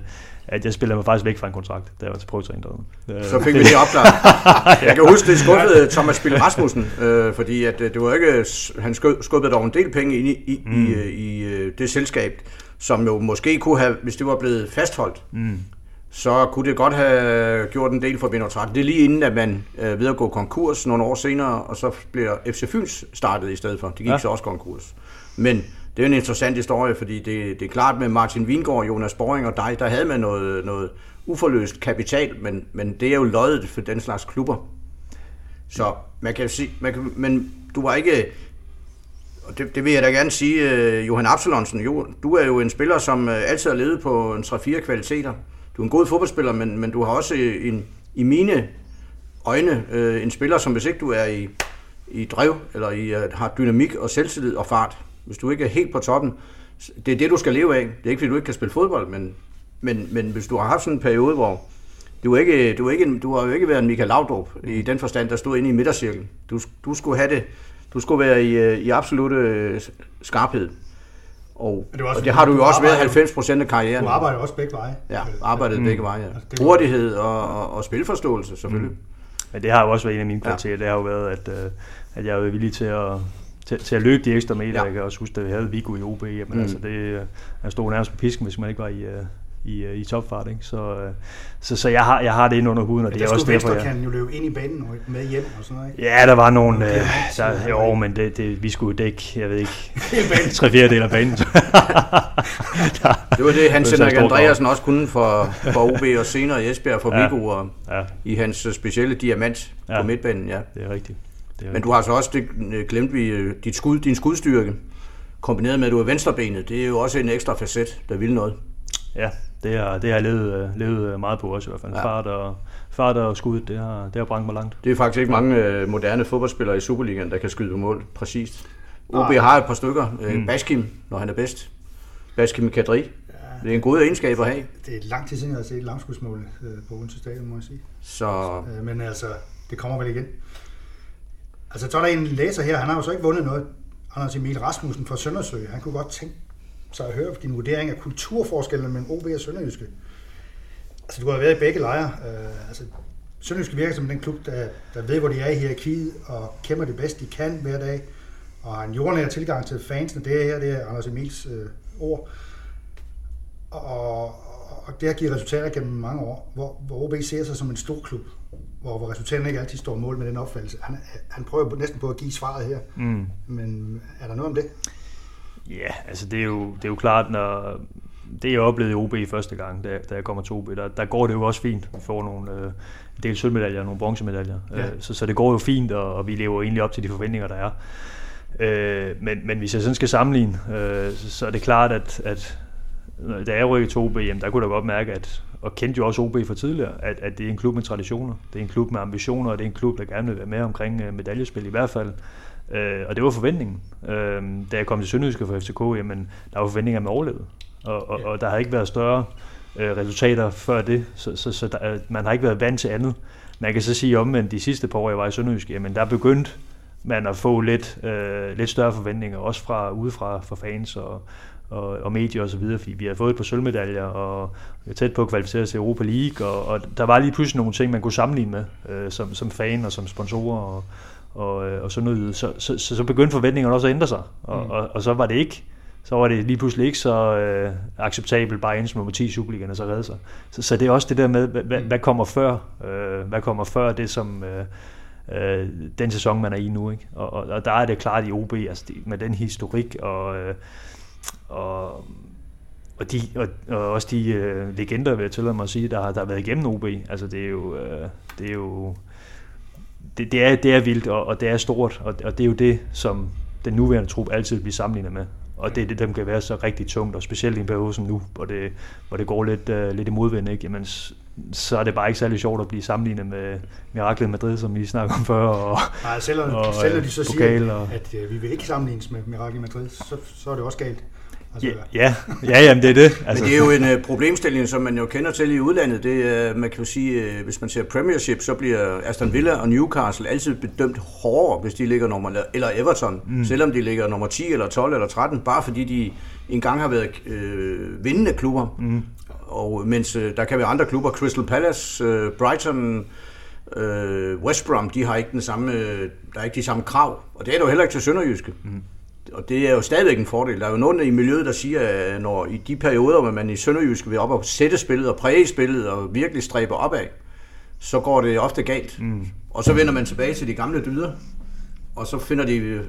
at jeg spiller mig faktisk væk fra en kontrakt, da jeg var til prøvetræning dernede. Øh, så fik vi det opklaret. jeg kan huske, det skuffede Thomas Spille Rasmussen, øh, fordi at, øh, det var ikke, han skubbede dog en del penge ind i, i, mm. i, i, i det selskab, som jo måske kunne have, hvis det var blevet fastholdt, mm. Så kunne det godt have gjort en del for Vindertræk. Det er lige inden, at man øh, ved at gå konkurs nogle år senere, og så bliver FC Fyns startet i stedet for. Det gik ja. så også konkurs. Men det er en interessant historie, fordi det, det er klart med Martin Vingård, Jonas Boring og dig, der havde man noget, noget uforløst kapital, men, men det er jo løjet for den slags klubber. Så man kan sige, man kan, men du var ikke og det, det vil jeg da gerne sige, uh, Johan Absalonsen, jo, du er jo en spiller, som uh, altid har levet på en 3-4 kvaliteter. Du er en god fodboldspiller, men, men du har også en, i mine øjne uh, en spiller, som hvis ikke du er i, i drev, eller i, uh, har dynamik og selvtillid og fart, hvis du ikke er helt på toppen, det er det, du skal leve af. Det er ikke, fordi du ikke kan spille fodbold, men, men, men hvis du har haft sådan en periode, hvor du, ikke, du, ikke, du har jo ikke været en Michael Laudrup i den forstand, der stod inde i midtercirklen. Du, du skulle have det du skulle være i, øh, i absolut øh, skarphed. Og det, også, og det har du jo også været 90 procent af karrieren. Du arbejder også begge veje. Ja, arbejdet mm. begge veje. Ja. Altså, Hurtighed og, og, og spilforståelse selvfølgelig. Mm. Men det har jo også været en af mine kvaliteter. Ja. Det har jo været, at, øh, at jeg er villig til at, til, til at løbe de ekstra meter. Ja. Jeg kan også huske, at vi havde Vigo i OB. Jamen, mm. altså, det, jeg stod nærmest på pisken, hvis man ikke var i, i, øh, i topfart. Ikke? Så, øh, så, så jeg, har, jeg har det ind under huden, og det er også derfor, jeg... kan jo løbe ind i banen og med hjem og sådan noget, ikke? Ja, der var nogle... Okay, øh, der, jo, men det, det, vi skulle dække, jeg ved ikke, tre fjerde del af banen. det var det, Hans Henrik Andreasen også kunne for, for OB og senere i Esbjerg for ja. Vigo og ja. i hans specielle diamant ja. på midtbanen. Ja, det er rigtigt. Det er men du har så også, det glemt vi, dit skud, din skudstyrke kombineret med, at du er venstrebenet, det er jo også en ekstra facet, der vil noget. Ja, det har, det har jeg levet, øh, levet øh, meget på også i hvert fald. Ja. Fart, og, fart og skud, det har, det har brændt mig langt. Det er faktisk ikke mange uh, moderne fodboldspillere i Superligaen, der kan skyde på mål præcist. OB har et par stykker. Mm. Baskim, når han er bedst. Baskim Kadri. Ja. Det er en god egenskab at have. Det er lang tid siden, jeg har set et langskudsmål på Odense Stadion, må jeg sige. Så... Men altså, det kommer vel igen. Altså, så er der en læser her, han har jo så ikke vundet noget. Anders Emil Rasmussen fra Søndersø. Han kunne godt tænke så jeg hører din vurdering af kulturforskellen mellem OB og Sønderjyske. Altså, du har været i begge lejre. Uh, altså, Sønderjyske virker som den klub, der, der ved, hvor de er i hierarkiet, og kæmper det bedste, de kan hver dag, og har en jordnær tilgang til fansene. Det her, det er Anders Emils uh, ord. Og, og det har givet resultater gennem mange år, hvor, hvor OB ser sig som en stor klub, hvor, hvor resultaterne ikke altid står mål med den opfattelse. Han, han prøver næsten på at give svaret her, mm. men er der noget om det? Ja, altså det er jo, det er jo klart, når det jeg oplevede i OB første gang, da, da jeg kommer til OB, der, der går det jo også fint. Vi får nogle øh, del sølvmedaljer og nogle bronzemedaljer. Ja. Øh, så, så det går jo fint, og, og vi lever egentlig op til de forventninger, der er. Øh, men, men hvis jeg sådan skal sammenligne, øh, så, så er det klart, at, at da jeg rykkede til OB, jamen, der kunne jeg godt mærke, at, og kendte jo også OB for tidligere, at, at det er en klub med traditioner. Det er en klub med ambitioner, og det er en klub, der gerne vil være med omkring øh, medaljespil i hvert fald. Øh, og det var forventningen. Øh, da jeg kom til Sønderjyske for FCK, jamen, der var forventninger med overlevet. Og, og, og der har ikke været større øh, resultater før det, så, så, så der, man har ikke været vant til andet. Man kan så sige omvendt, de sidste par år, jeg var i Sønderjysk, jamen der begyndte man at få lidt, øh, lidt større forventninger, også fra udefra for fans og, og, og medier og så videre, fordi vi har fået et par sølvmedaljer, og er tæt på at kvalificere til Europa League, og, og der var lige pludselig nogle ting, man kunne sammenligne med, øh, som, som fan og som sponsorer, og, og, øh, og sådan noget, så, så, så, så begyndte forventningerne også at ændre sig, og, mm. og, og så var det ikke så var det lige pludselig ikke så øh, acceptabelt bare som nummer 10 Superligaen så redde sig. Så, så det er også det der med, hvad, mm. hvad kommer før? Øh, hvad kommer før det, som øh, øh, den sæson, man er i nu? Ikke? Og, og, og der er det klart i OB, altså det, med den historik og, øh, og og, de, og, og også de øh, legender, vil jeg tillade mig at sige, der har, der har været igennem OB. Altså det er jo, øh, det er jo det, det, er, det er vildt, og, og det er stort, og, og det er jo det, som den nuværende trup altid bliver sammenlignet med. Og det er det, der kan være så rigtig tungt, og specielt i en periode som nu, hvor det, hvor det går lidt, uh, lidt i modvind, ikke? Jamen, så er det bare ikke særlig sjovt at blive sammenlignet med Miraklet Madrid, som vi snakker om før. Og, Nej, selvom, og, selvom de så siger, og, at, at uh, vi vil ikke sammenlignes med Miraklet Madrid, så, så er det også galt. Altså, ja, ja, ja jamen det er det. Altså. Men det er jo en uh, problemstilling, som man jo kender til i udlandet. Det uh, man kan jo sige, uh, hvis man ser Premiership, så bliver Aston Villa og Newcastle altid bedømt hårdere, hvis de ligger nummer, eller Everton, mm. selvom de ligger nummer 10 eller 12 eller 13, bare fordi de engang har været uh, vindende klubber. Mm. Og mens uh, der kan være andre klubber, Crystal Palace, uh, Brighton, uh, West Brom, de har ikke den samme, der er ikke de samme krav. Og det er der jo heller ikke til Sønderjyske. Mm og det er jo stadigvæk en fordel. Der er jo nogen i miljøet, der siger, at når i de perioder, hvor man i Sønderjysk vil op og sætte spillet og præge spillet og virkelig stræbe opad, så går det ofte galt. Mm. Og så vender man tilbage til de gamle dyder, og så finder de, øh,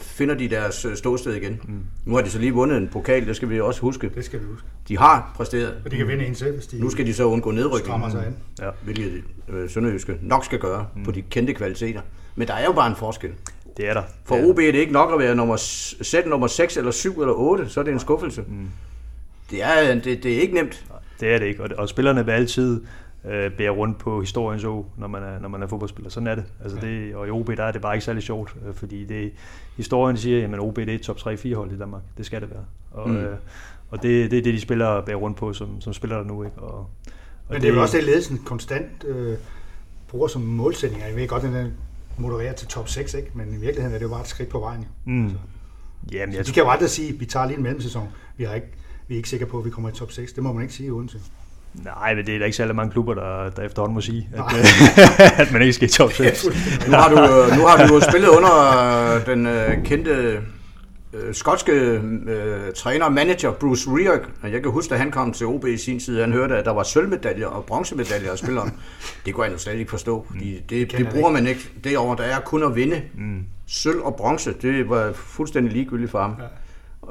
finder de deres øh, ståsted igen. Mm. Nu har de så lige vundet en pokal, det skal vi også huske. Det skal vi huske. De har præsteret. Og de kan vinde en selv, hvis de Nu skal de så undgå nedrykning. sig an. Ja, hvilket øh, Sønderjyske nok skal gøre mm. på de kendte kvaliteter. Men der er jo bare en forskel. Det er der. For OB er det ikke nok at være nummer, selv nummer 6 eller 7 eller 8, så er det en skuffelse. Mm. Det, er, det, det er ikke nemt. Det er det ikke, og, og spillerne vil altid øh, bære rundt på historiens å, når man er, når man er fodboldspiller. Sådan er det. Altså det. Og i OB der er det bare ikke særlig sjovt, øh, fordi det, historien siger, at OB det er et top 3-4 hold i Danmark. Det skal det være. Og, mm. øh, og det, det er det, de spillere bærer rundt på, som, som spiller der nu. Ikke? Og, og Men det er jo også det, ledelsen konstant øh, bruger som målsætninger. Jeg ved godt, den moderere til top 6, ikke? men i virkeligheden er det jo bare et skridt på vejen. Mm. Så. Jamen, jeg så de kan jo aldrig sige, at vi tager lige en mellemsæson. Vi, har ikke, vi er ikke sikre på, at vi kommer i top 6. Det må man ikke sige uden til. Nej, men det er der ikke særlig mange klubber, der, der efterhånden må sige, at, øh, at man ikke skal i top 6. nu, har du, nu har du jo spillet under den uh, kendte øh, skotske øh, træner manager Bruce Rioch, og jeg kan huske, at han kom til OB i sin tid, han hørte, at der var sølvmedaljer og bronzemedaljer at spille om. Det kunne jeg jo slet ikke forstå, fordi det, det bruger man ikke. Det over, der er kun at vinde. Mm. Sølv og bronze, det var fuldstændig ligegyldigt for ham. Ja.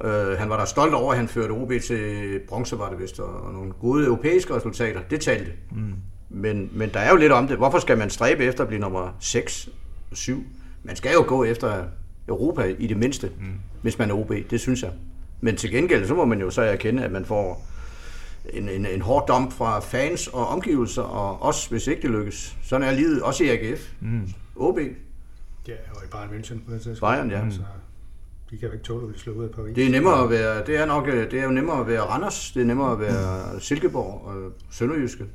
Øh, han var da stolt over, at han førte OB til bronze, var det vist, og nogle gode europæiske resultater. Det talte. Mm. Men, men der er jo lidt om det. Hvorfor skal man stræbe efter at blive nummer 6 og 7? Man skal jo gå efter Europa i det mindste, mm. hvis man er OB, det synes jeg. Men til gengæld, så må man jo så erkende, at man får en, en, en hård dom fra fans og omgivelser, og også hvis ikke det lykkes. Sådan er livet også i AGF. Mm. OB. Ja, og i Bayern München. Bayern, ja. Så de kan jo ikke tåle at blive slået ud af Paris. Det er nemmere at være, det er nok, det er jo nemmere at være Randers, det er nemmere at være Silkeborg og Sønderjyske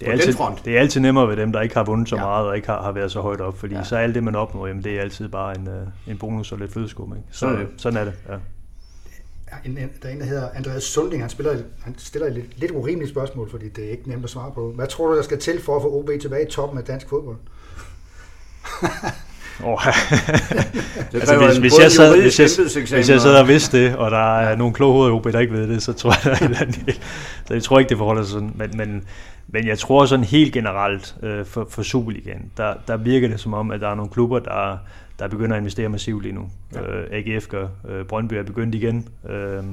det er, altid, det er altid nemmere ved dem, der ikke har vundet så ja. meget og ikke har, har været så højt op, fordi ja. så er alt det, man opnår, jamen, det er altid bare en, uh, en bonus og lidt flødeskum. Ikke? Så, sådan, er det. sådan er det. Ja. En, en, der er en, der hedder Andreas Sunding, han, spiller, han stiller et lidt, lidt urimeligt spørgsmål, fordi det er ikke nemt at svare på. Hvad tror du, der skal til for at få OB tilbage i toppen af dansk fodbold? Oh. altså, hvis, hvis, jeg sad, hvis, jeg, hvis jeg sad og vidste det, og der er nogle kloge hoveder i OB, der ikke ved det, så tror jeg, at, så jeg tror ikke, det forholder sig sådan. Men, men men jeg tror sådan helt generelt øh, for, for Superligaen, der, der virker det som om, at der er nogle klubber, der, der begynder at investere massivt lige nu. Ja. Øh, AGF gør, øh, Brøndby er begyndt igen, øh,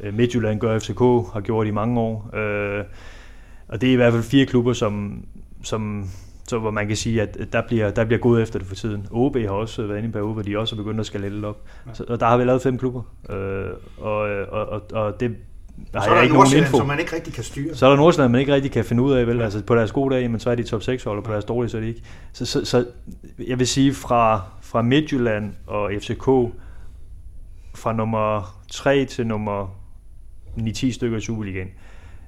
øh Midtjylland gør, FCK har gjort i mange år. Øh, og det er i hvert fald fire klubber, som, som så hvor man kan sige, at der bliver, der bliver gået efter det for tiden. OB har også været inde i en periode, hvor de også er begyndt at skalere lidt op. Så, og der har vi lavet fem klubber, øh, og, og, og, og det der så er der ikke nogen info. som man ikke rigtig kan styre. Så er der Nordsjælland, man ikke rigtig kan finde ud af, vel? Ja. Altså på deres gode dage, men så er de top 6 hold, og på deres dårlige, så er de ikke. Så, så, så jeg vil sige, fra, fra Midtjylland og FCK, fra nummer 3 til nummer 9-10 stykker i Superligaen,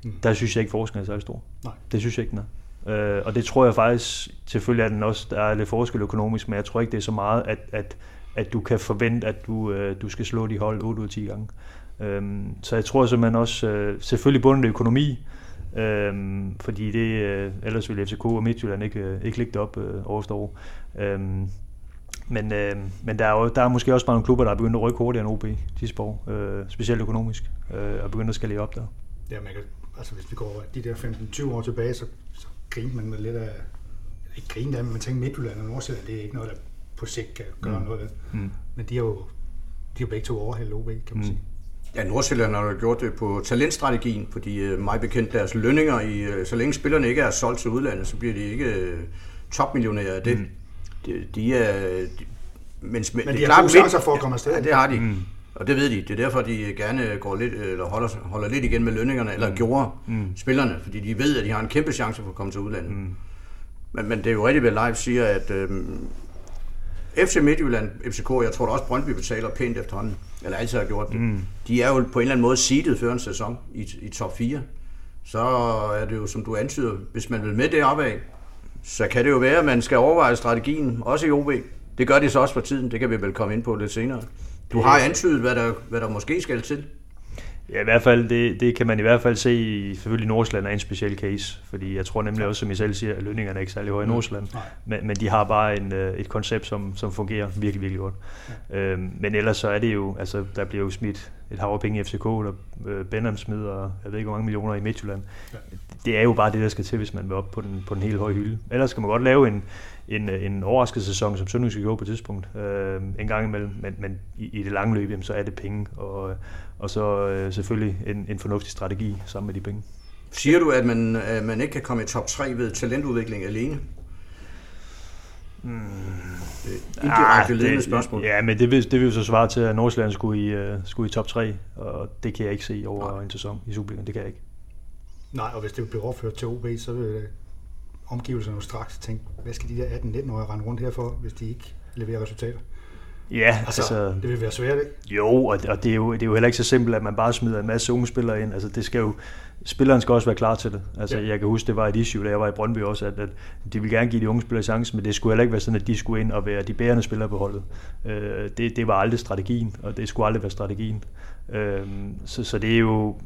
mm. der synes jeg ikke, forskellen er så stor. Nej. Det synes jeg ikke, den er. Øh, og det tror jeg faktisk, selvfølgelig er den også, der er lidt forskel økonomisk, men jeg tror ikke, det er så meget, at, at, at du kan forvente, at du, øh, du skal slå de hold 8 ud af 10 gange. Øh, så jeg tror simpelthen også, øh, selvfølgelig bundet økonomi, øhm, fordi det, øh, ellers ville FCK og Midtjylland ikke, øh, ikke ligge op øh, år efter år. Øhm, men, øh, men der, er jo, der er måske også bare nogle klubber, der er begyndt at rykke hurtigere end OB de år, øh, specielt økonomisk, øh, og begyndt at skalere op der. Ja, man kan, altså hvis vi går de der 15-20 år tilbage, så, så griner man med lidt af, ikke griner af, men man tænker Midtjylland og Nordsjælland, det er ikke noget, der på sigt kan gøre mm. noget af. Mm. Men de har jo de har begge to overhældt OB, kan man mm. sige. Ja, Nordsjælland har gjort det på talentstrategien, fordi øh, mig bekendt deres lønninger, i, øh, så længe spillerne ikke er solgt til udlandet, så bliver de ikke øh, topmillionærer af det. Mm. De, de er... De, men, men de det har gode chancer for at komme afsted. Ja, det har de. Mm. Og det ved de. Det er derfor, de gerne går lidt, eller holder, holder lidt igen med lønningerne, eller mm. gjorde mm. spillerne, fordi de ved, at de har en kæmpe chance for at komme til udlandet. Mm. Men, men det er jo rigtigt, hvad Leif siger, at øhm, FC Midtjylland, FCK, jeg tror da også Brøndby betaler pænt efterhånden, eller altid har gjort det. Mm. De er jo på en eller anden måde seedet før en sæson i, i top 4. Så er det jo, som du antyder, hvis man vil med det opad, så kan det jo være, at man skal overveje strategien, også i OB. Det gør de så også for tiden, det kan vi vel komme ind på lidt senere. Du har antydet, hvad der, hvad der måske skal til. Ja, i hvert fald, det, det kan man i hvert fald se i selvfølgelig Nordsjælland er en speciel case, fordi jeg tror nemlig også, som I selv siger, at lønningerne er ikke særlig høje i mm. Nordsjælland, men, men de har bare en, øh, et koncept, som, som fungerer virkelig, virkelig godt. Ja. Øhm, men ellers så er det jo, altså der bliver jo smidt et hav penge i FCK, der øh, Benham smider, jeg ved ikke hvor mange millioner i Midtjylland. Ja. Det er jo bare det, der skal til, hvis man vil op på den, på den helt høje hylde. Ellers skal man godt lave en, en, en overraskelsessæson, som Sønderjysk skal gå på et tidspunkt, øh, en gang imellem, men, men i, i det lange løb, jamen, så er det penge, og, og så øh, selvfølgelig en, en fornuftig strategi sammen med de penge. Siger du, at man, at man ikke kan komme i top 3 ved talentudvikling alene? Mm. Indirekte ah, ledende spørgsmål. Ja, men det vil, det vil jo så svare til, at Nordsjælland skulle i, uh, skulle i top 3, og det kan jeg ikke se over Nej. en sæson i Superligaen. Det kan jeg ikke. Nej, og hvis det bliver overført til OB, så vil omgivelserne jo straks tænke, hvad skal de der 18-19-årige rende rundt her for, hvis de ikke leverer resultater? Ja, altså, altså, det vil være svært, ikke? Jo, og, og det, er jo, det er jo heller ikke så simpelt, at man bare smider en masse unge spillere ind. Altså, det skal jo, spilleren skal også være klar til det. Altså, ja. Jeg kan huske, det var et issue, da jeg var i Brøndby også, at, at de ville gerne give de unge spillere chance, men det skulle heller ikke være sådan, at de skulle ind og være de bærende spillere på holdet. Øh, det, det var aldrig strategien, og det skulle aldrig være strategien. Øh, så, så det er jo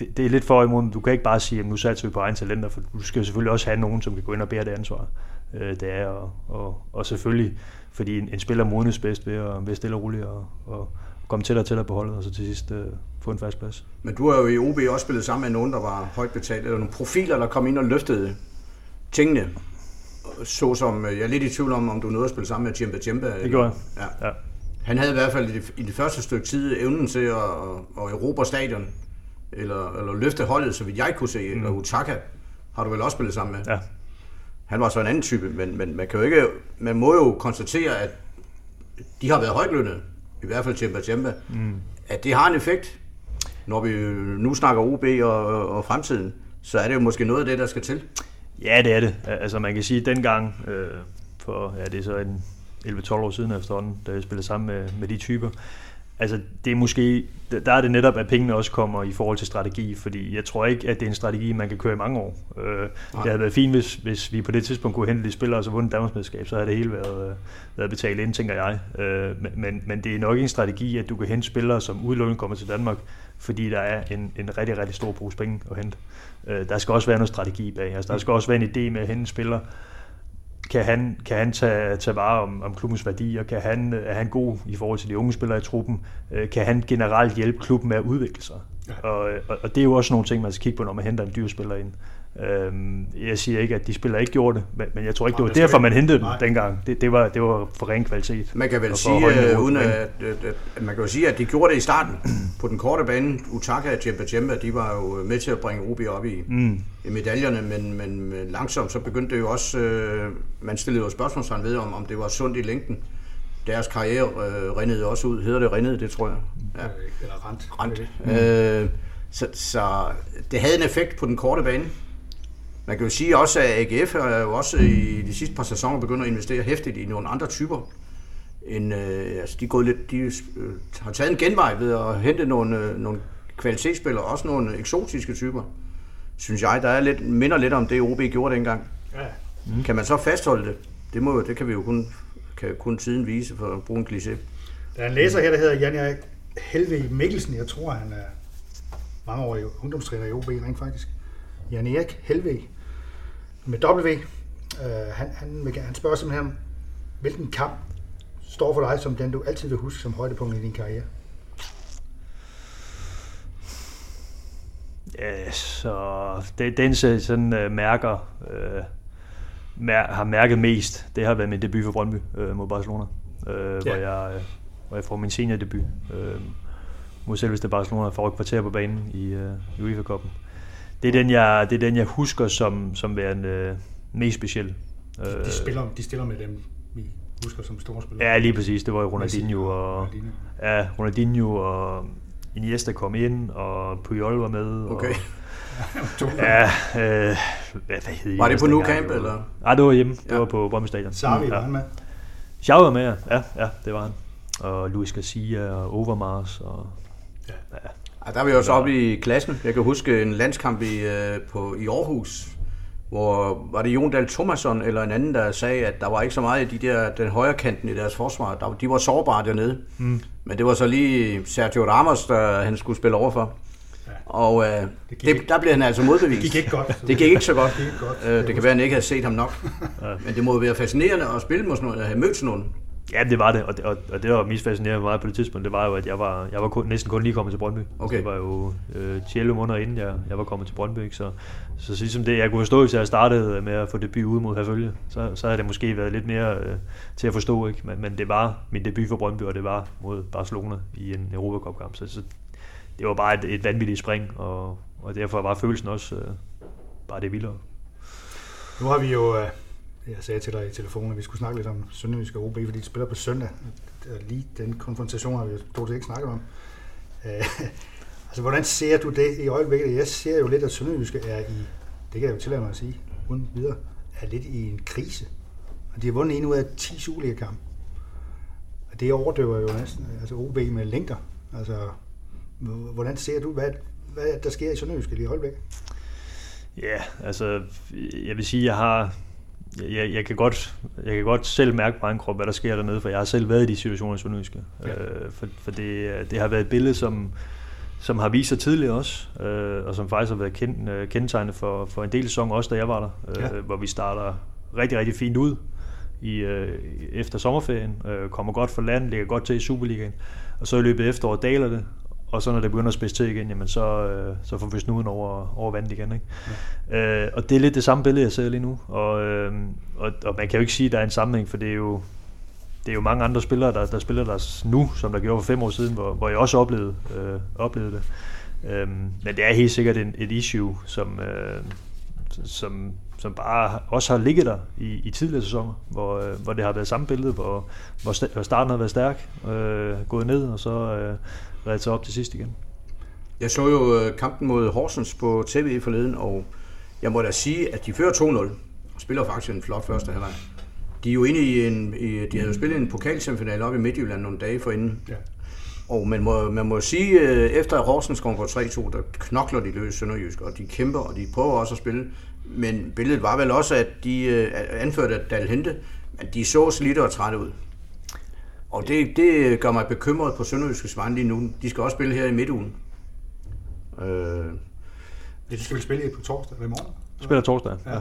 det, det er lidt for imod, du kan ikke bare sige, at nu satser vi på egen talenter, for du skal selvfølgelig også have nogen, som kan gå ind og bære det ansvar. Øh, det er, og, og, og selvfølgelig, fordi en, en spiller modnes bedst ved at, ved stille og roligt og, og komme tættere og tættere på holdet, og så til sidst øh, få en fast plads. Men du har jo i OB også spillet sammen med nogen, der var højt betalt, eller nogle profiler, der kom ind og løftede tingene. Så som, jeg er lidt i tvivl om, om du nåede at spille sammen med Djemba Djemba. Det gjorde jeg. Ja. ja. Han havde i hvert fald i det, i det første stykke tid evnen til at, at, at erobre stadion, eller, eller løfte holdet, så vidt jeg kunne se, mm. eller Utaka har du vel også spillet sammen med. Ja. Han var så en anden type, men, men man, kan jo ikke, man må jo konstatere, at de har været højtlønnet, i hvert fald Tjemba Tjemba, mm. at det har en effekt. Når vi nu snakker OB og, og fremtiden, så er det jo måske noget af det, der skal til. Ja, det er det. Altså man kan sige, at dengang, øh, for ja, det er så en 11-12 år siden efterhånden, da jeg spillede sammen med, med de typer, Altså, det er måske, der er det netop, at pengene også kommer i forhold til strategi, fordi jeg tror ikke, at det er en strategi, man kan køre i mange år. Øh, det havde været fint, hvis, hvis vi på det tidspunkt kunne hente de spillere og så vundet Danmarksmedskab, så havde det hele været, øh, været betalt ind, tænker jeg. Øh, men, men det er nok ikke en strategi, at du kan hente spillere, som udelukkende kommer til Danmark, fordi der er en, en rigtig, rigtig stor brug penge at hente. der skal også være noget strategi bag. Altså, der skal også være en idé med at hente spillere, kan han, kan han tage, tage vare om, om klubbens værdier? Kan han, er han god i forhold til de unge spillere i truppen? Øh, kan han generelt hjælpe klubben med at udvikle sig? Ja. Og, og, og det er jo også nogle ting, man skal kigge på, når man henter en dyr spiller ind. Øhm, jeg siger ikke, at de spillere ikke gjorde det, men, men jeg tror ikke, det var derfor, man hentede dem dengang. Det, det, var, det var for ren kvalitet. Man kan vel sige, uh, uden at, at, at, at, man kan jo sige, at de gjorde det i starten på den korte bane. Utaka og Djemba Djemba, de var jo med til at bringe Ruby op i, mm. i medaljerne, men, men, men langsomt så begyndte det jo også, uh, man stillede jo spørgsmålstegn ved, om, om det var sundt i længden. Deres karriere uh, rindede også ud. Hedder det rindede, det tror jeg. Ja. Eller rent. Rent. Mm. Uh, så, så det havde en effekt på den korte bane. Man kan jo sige også, at AGF er jo også i de sidste par sæsoner begyndt at investere hæftigt i nogle andre typer. En, øh, altså de, er gået lidt, de øh, har taget en genvej ved at hente nogle, øh, nogle kvalitetsspillere, også nogle eksotiske typer. Synes jeg, der er lidt, minder lidt om det, OB gjorde dengang. Ja. Mm. Kan man så fastholde det? Det, må, det kan vi jo kun, kan kun tiden vise for at bruge en kliché. Der er en læser her, der hedder Jan Erik Helve Mikkelsen. Jeg tror, han er mange år i ungdomstræner i OB, rent faktisk. Jan Erik Helve med W. Uh, han, han, vil, han spørger simpelthen, hvilken kamp står for dig som den, du altid vil huske som højdepunkt i din karriere? Ja, så det, den sådan uh, mærker, uh, mær, har mærket mest, det har været min debut for Brøndby uh, mod Barcelona, uh, ja. hvor, jeg, uh, hvor jeg får min seniordebut. Uh, mod selveste Barcelona for et kvarter på banen i, uh, i UEFA-koppen. Det er, den, jeg, det er den, jeg husker som, som værende uh, mest speciel. De, de, spiller, de stiller med dem, vi husker som store spillere. Ja, lige præcis. Det var jo Ronaldinho og, ja, Ronaldinho og Iniesta kom ind, og Puyol var med. Okay. Og, ja, øh, hvad, hvad hed Var det på Nou Camp, eller? Nej, det var hjemme. Det ja. var på Brøndby Stadion. Sarvi ja. var han med? Xavi var med, ja. ja. Ja, det var han. Og Luis Garcia og Overmars. Og, ja. ja. Ja der var vi også oppe i klassen. Jeg kan huske en landskamp i, øh, på, i Aarhus, hvor var det Jon Dahl Thomasson eller en anden, der sagde, at der var ikke så meget af de der, den højre kanten i deres forsvar. Der, de var sårbare dernede. Mm. Men det var så lige Sergio Ramos, der han skulle spille overfor. Ja. Og øh, det det, der blev han altså modbevist. Det gik ikke godt. Det gik ikke så godt. Det, gik godt. Øh, det kan være, at han ikke havde set ham nok. Men det må være fascinerende at spille mod sådan nogen, at have mødt sådan nogen. Ja, det var det, og det, og, og det var mest fascinerende for mig på det tidspunkt, det var jo, at jeg var, jeg var kun, næsten kun lige kommet til Brøndby. Okay. Det var jo øh, 11 måneder inden jeg, jeg var kommet til Brøndby, ikke? så, så ligesom det, jeg kunne forstå, hvis jeg startede med at få debut ud mod Herfølge, så, så havde det måske været lidt mere øh, til at forstå, ikke? Men, men det var min debut for Brøndby, og det var mod Barcelona i en Europacup-kamp, så, så det var bare et, et vanvittigt spring, og, og derfor var følelsen også øh, bare det vildere. Nu har vi jo... Øh jeg sagde til dig i telefonen, at vi skulle snakke lidt om Sønderjysk og OB, fordi de spiller på søndag. Lige den konfrontation har vi jo stort set ikke snakket om. Øh, altså, hvordan ser du det i øjeblikket? Jeg ser jo lidt, at Sønderjysk er i, det kan jeg jo tillade mig at sige, uden videre, er lidt i en krise. Og de har vundet en ud af 10 Superliga-kampe. Og det overdøver jo næsten, altså OB med længder. Altså, hvordan ser du, hvad, hvad der sker i Sønderjyske i øjeblikket? Ja, altså, jeg vil sige, jeg har jeg, jeg, kan godt, jeg kan godt selv mærke på egen krop, hvad der sker dernede, for jeg har selv været i de situationer i Sønderjyske. Ja. Øh, for for det, det har været et billede, som, som har vist sig tidligere også, øh, og som faktisk har været kendt, øh, kendetegnet for, for en del sæsoner også, da jeg var der, øh, ja. hvor vi starter rigtig, rigtig fint ud i, øh, efter sommerferien, øh, kommer godt for land, ligger godt til i Superligaen, og så i løbet af efteråret daler det, og så når det begynder at spidse til igen, jamen så, øh, så får vi snuden over, over vandet igen. Ikke? Ja. Øh, og det er lidt det samme billede, jeg ser lige nu. Og, øh, og, og man kan jo ikke sige, at der er en sammenhæng, for det er jo, det er jo mange andre spillere, der, der spiller der nu, som der gjorde for fem år siden, hvor, hvor jeg også oplevede, øh, oplevede det. Øh, men det er helt sikkert en, et issue, som, øh, som, som bare også har ligget der i, i tidligere sæsoner, hvor, øh, hvor det har været samme billede, hvor, hvor starten har været stærk, øh, gået ned, og så øh, reddet sig op til sidst igen. Jeg så jo øh, kampen mod Horsens på tv forleden, og jeg må da sige, at de fører 2-0, og spiller faktisk en flot første halvleg. De er jo inde i en, i, de havde jo spillet en pokalsemifinale op i Midtjylland nogle dage forinden. Ja. Og man må, man må sige, øh, efter at Horsens kom på 3-2, der knokler de løs Sønderjysk, og de kæmper, og de prøver også at spille. Men billedet var vel også, at de øh, anførte at Dal Hente, at de så slidte og trætte ud. Og det, det gør mig bekymret på Sønderjyske vegne lige nu. De skal også spille her i midtugen. Øh, ja, de skal spille på torsdag eller i morgen? Spiller torsdag, ja. ja.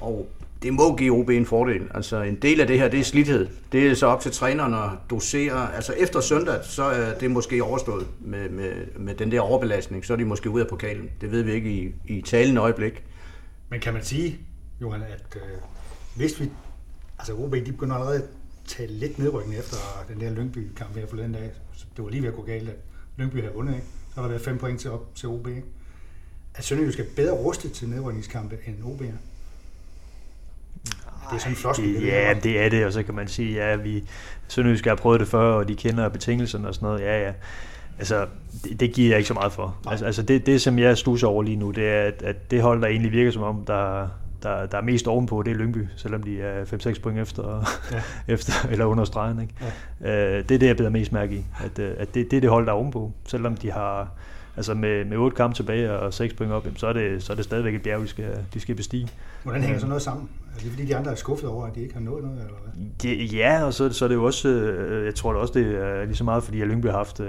Og det må give OB en fordel. Altså en del af det her, det er slidhed. Det er så op til træneren at dosere. Altså efter søndag, så er det måske overstået med, med, med den der overbelastning. Så er de måske ude af pokalen. Det ved vi ikke i, i talende øjeblik. Men kan man sige, Johan, at øh, hvis vi... Altså OB, de begynder allerede tale lidt nedrykning efter den der Lyngby-kamp her forleden dag. Det var lige ved at gå galt, at Lyngby havde vundet, ikke? Så har der været fem point til op til OB, ikke? Er Sønderjysk bedre rustet til nedrykningskampe end OB er? Det er sådan en floskel. Det, ja, det er det, og så kan man sige, ja, vi Sønderjysk har prøvet det før, og de kender betingelserne og sådan noget. Ja, ja. Altså, det, det giver jeg ikke så meget for. Altså, altså det, det, som jeg stusser over lige nu, det er, at, at det hold, der egentlig virker som om, der, der, der er mest ovenpå, det er Lyngby, selvom de er 5-6 point efter, ja. efter eller under stregen. Ikke? Ja. Øh, det er det, jeg beder mest mærke i, at, øh, at det, det er det hold, der er ovenpå. Selvom de har altså med, med 8 kampe tilbage og 6 point op, så er det, så er det stadigvæk et bjerg, de skal, de skal bestige. Hvordan hænger så noget sammen? Er det fordi, de andre er skuffet over, at de ikke har nået noget? Eller hvad? Det, ja, og så, så er det jo også, øh, jeg tror det også, det er lige så meget, fordi at Lyngby har haft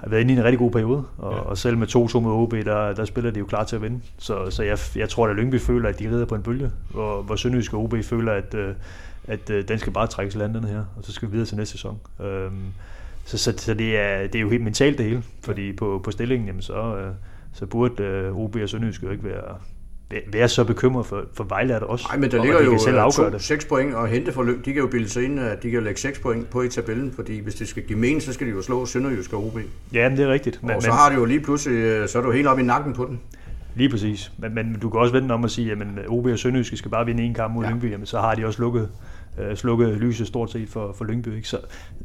har været inde i en rigtig god periode, og, ja. og selv med 2-2 med OB, der, der spiller de jo klar til at vinde. Så, så jeg, jeg tror, at Lyngby føler, at de rider på en bølge, hvor, hvor Sønderjysk og OB føler, at, øh, at øh, den skal bare trækkes landene her, og så skal vi videre til næste sæson. Øhm, så så, så det, er, det er jo helt mentalt det hele, fordi på, på stillingen, jamen, så, øh, så burde OB og Sønderjysk jo ikke være, være så bekymret for, for Vejle er det også. Nej, men der og ligger de jo selv øh, afgøre to, det. 6 point og hente for løb. De kan jo bilde sig ind, at de kan lægge 6 point på i tabellen, fordi hvis det skal give mening, så skal de jo slå Sønderjysk og OB. Ja, men det er rigtigt. Men, Og så men, har det jo lige pludselig, øh, så er du helt oppe i nakken på den. Lige præcis. Men, men du kan også vente om at sige, at OB og Sønderjyske skal bare vinde en kamp mod ja. Lyngby, jamen, så har de også lukket, øh, slukket lyset stort set for, for Lyngby. Ikke? Så,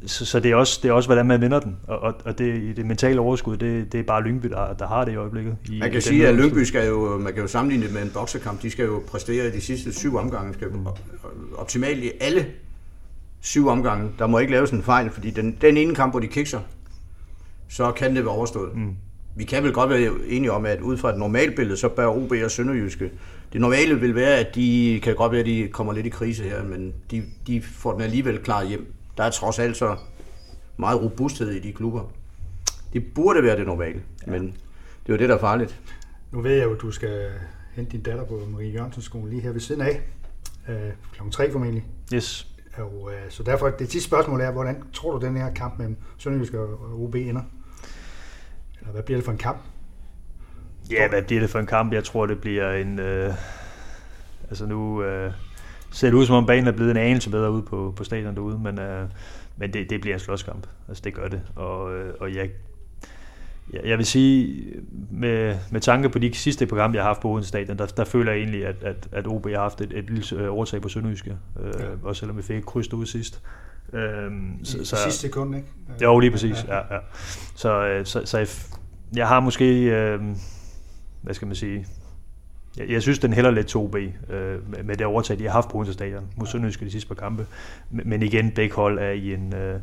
så, så det, er også, det er også, hvordan man vinder den. Og, og, og det, det mentale overskud, det, det er bare Lyngby, der, der har det i øjeblikket. I, Man i kan den sige, at. Lyngby skal jo, man kan jo sammenligne det med en boksekamp. De skal jo præstere i de sidste syv omgange. Skal jo optimalt i alle syv omgange. Der må ikke laves en fejl, fordi den, den ene kamp, hvor de kikser, så kan det være overstået. Mm. Vi kan vel godt være enige om, at ud fra et normalt billede, så bør OB og Sønderjyske. Det normale vil være, at de kan godt være, at de kommer lidt i krise her, men de, de får den alligevel klar hjem. Der er trods alt så meget robusthed i de klubber. Det burde være det normale, ja. men det er jo det, der er farligt. Nu ved jeg jo, at du skal hente din datter på Marie Jørgensen skole lige her ved siden af. Øh, klokken 3 formentlig. Yes. Og, øh, så derfor, det sidste spørgsmål er, hvordan tror du, den her kamp mellem Sønderjysk og OB ender? Eller hvad bliver det for en kamp? Ja, hvad bliver det for en kamp? Jeg tror, det bliver en... Øh, altså nu øh, ser det ud, som om banen er blevet en anelse bedre ude på, på stadion derude, men, øh, men det, det bliver en slåskamp. Altså det gør det. Og, øh, og jeg, jeg, jeg vil sige, med, med tanke på de sidste program, jeg har haft på Odense Stadion, der, der føler jeg egentlig, at, at, at OB har haft et, et lille øh, overtag på Sønderjyske. Øh, ja. Også selvom vi fik et kryds derude sidst. Øhm, Så, så, sidste sekund, ikke? jo, lige præcis. Ja, ja. Så, øh, så, så jeg, jeg har måske, øh, hvad skal man sige, jeg, jeg synes, den hælder lidt 2B øh, med, det overtag, de har haft på Odense Stadion mod Sønderjyske de sidste par kampe. Men, men igen, begge hold er i en, øh,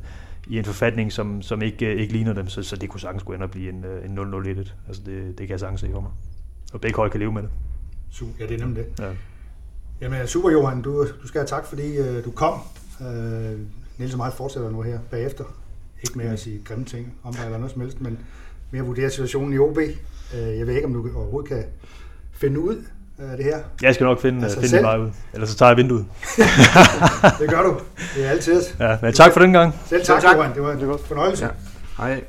i en forfatning, som, som ikke, øh, ikke ligner dem, så, så det kunne sagtens gå ind og blive en, øh, en 0-0-1. Altså det, det kan jeg sagtens se for mig. Og begge hold kan leve med det. Super, ja, det er nemlig det. Ja. Jamen, super Johan, du, du skal have tak, fordi øh, du kom. Øh, Niels og mig fortsætter nu her bagefter. Ikke med at sige grimme ting om dig eller noget som helst, men mere vurdere situationen i OB. Øh, jeg ved ikke, om du overhovedet kan finde ud af det her. Jeg skal nok finde, Altså finde selv? vej ud. Ellers så tager jeg vinduet. Det gør du. Det er altid. Ja, men tak for den gang. Selv tak. Johan. Det var en fornøjelse. Ja. Hej.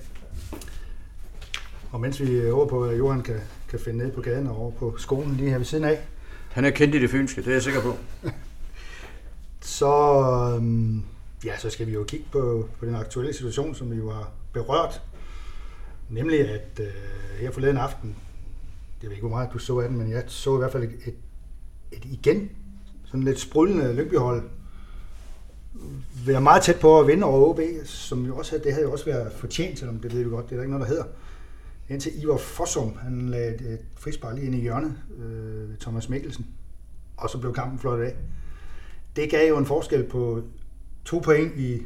Og mens vi er over på, at Johan kan, kan finde ned på gaden og over på skolen lige her ved siden af, Han er kendt i det fynske, det er jeg sikker på. så, øhm, ja, så skal vi jo kigge på, på den aktuelle situation, som vi jo har berørt. Nemlig at øh, her forleden aften, jeg ved ikke, hvor meget du så af den, men jeg så i hvert fald et, et, et igen sådan lidt sprudlende Lyngbyhold være meget tæt på at vinde over OB, som jo også havde, det havde jo også været fortjent, selvom det ved vi godt, det er der ikke noget, der hedder. Indtil Ivar Fossum, han lagde et, et frispark lige ind i hjørnet øh, ved Thomas Mikkelsen, og så blev kampen flot af. Det gav jo en forskel på to point i,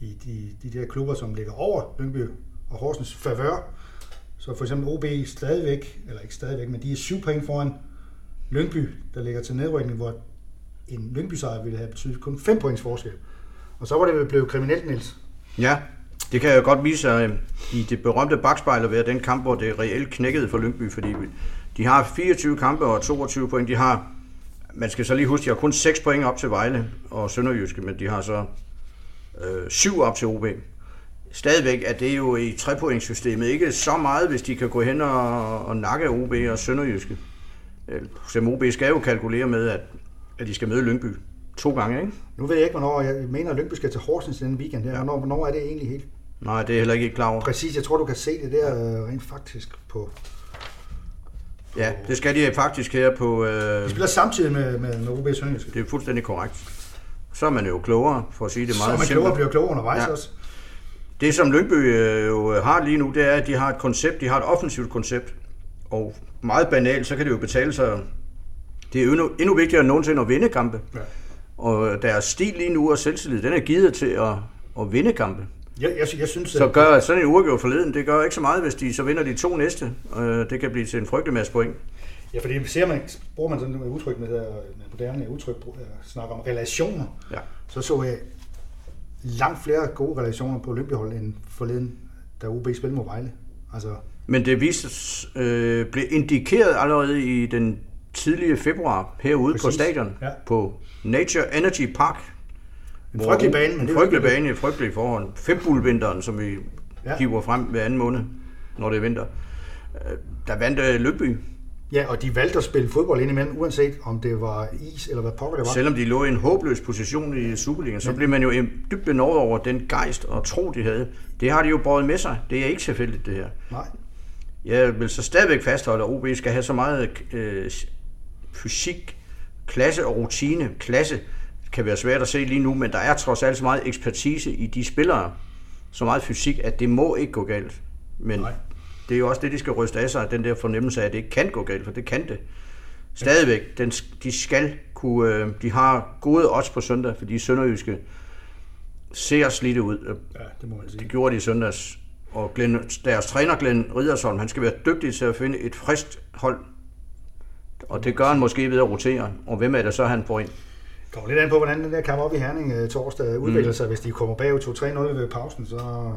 i de, de der klubber, som ligger over Lyngby og Horsens favør. Så for eksempel OB stadigvæk, eller ikke stadigvæk, men de er syv point foran Lyngby, der ligger til nedrykning, hvor en Lyngby sejr ville have betydet kun 5 points forskel. Og så var det blevet kriminelt, Niels. Ja, det kan jeg godt vise sig øhm, i det berømte bagspejl at være den kamp, hvor det reelt knækkede for Lyngby, fordi de har 24 kampe og 22 point. De har, man skal så lige huske, de har kun 6 point op til Vejle og Sønderjyske, men de har så øh, 7 op til OB. Stadigvæk er det jo i trepointssystemet ikke så meget, hvis de kan gå hen og, og nakke OB og Sønderjyske. Øh, Som OB skal jo kalkulere med, at, at de skal møde Lyngby to gange, ikke? Nu ved jeg ikke, hvornår, jeg mener, at Lyngby skal til Horsens den weekend. her. Hvornår, hvornår er det egentlig helt Nej, det er heller ikke klar over. præcis? Jeg tror, du kan se det der øh, rent faktisk på... Ja, det skal de faktisk her på... Øh, De spiller samtidig med, med, med OB Sønderjyske. det er fuldstændig korrekt. Så er man jo klogere, for at sige det Så meget man klogere simpelt. bliver klogere undervejs Ja. også. Det, som Lyngby øh, jo har lige nu, det er, at de har et koncept, de har et offensivt koncept. Og meget banalt, så kan det jo betale sig... Det er endnu, endnu vigtigere end nogensinde at vinde kampe. Ja. Og deres stil lige nu og selvtillid, den er givet til at, at vinde kampe. Jeg, jeg, jeg synes, Så gør sådan en uafgjort forleden, det gør ikke så meget, hvis de så vinder de to næste. Øh, Det kan blive til en frygtelig masse point. Ja, fordi ser man, bruger man sådan et udtryk med, med moderne udtryk, øh, snakker om relationer, Ja. så så jeg langt flere gode relationer på Olympiahold end forleden, da OB spillede mod Vejle. Altså, Men det viste, øh, blev indikeret allerede i den tidlige februar herude Præcis. på stadion Ja. på Nature Energy Park. en frygtelig bane, men En frygtelig bane i frygtelige forhold. Fembulvinteren, som vi Ja. hiver frem hver anden måned, når det er vinter. Øh, Der vandt øh, Lyngby Ja, og de valgte at spille fodbold indimellem, uanset om det var is eller hvad pokker det var. Selvom de lå i en håbløs position i Superligaen, så blev man jo dybt benådet over den gejst og tro, de havde. Det har de jo båret med sig. Det er ikke selvfølgelig det her. Nej. Jeg vil så stadigvæk fastholde, at OB skal have så meget øh, fysik, klasse og rutine. Klasse kan være svært at se lige nu, men der er trods alt så meget ekspertise i de spillere, så meget fysik, at det må ikke gå galt. Men Nej. Det er jo også det, de skal ryste af sig, den der fornemmelse af, at det ikke kan gå galt, for det kan det. Stadigvæk, den, de skal kunne, øh, de har gode odds på søndag, fordi Sønderjyske ser slidte ud. Ja, det må man sige. Det gjorde de i søndags. Og Glenn, deres træner, Glenn Riddersholm, han skal være dygtig til at finde et frist hold. Og det gør han måske ved at rotere. Og hvem er det så, han får ind? Kommer lidt an på, hvordan den der kamp op i Herning øh, torsdag udvikler mm. sig. Hvis de kommer bagud 2-3-0 ved pausen, så,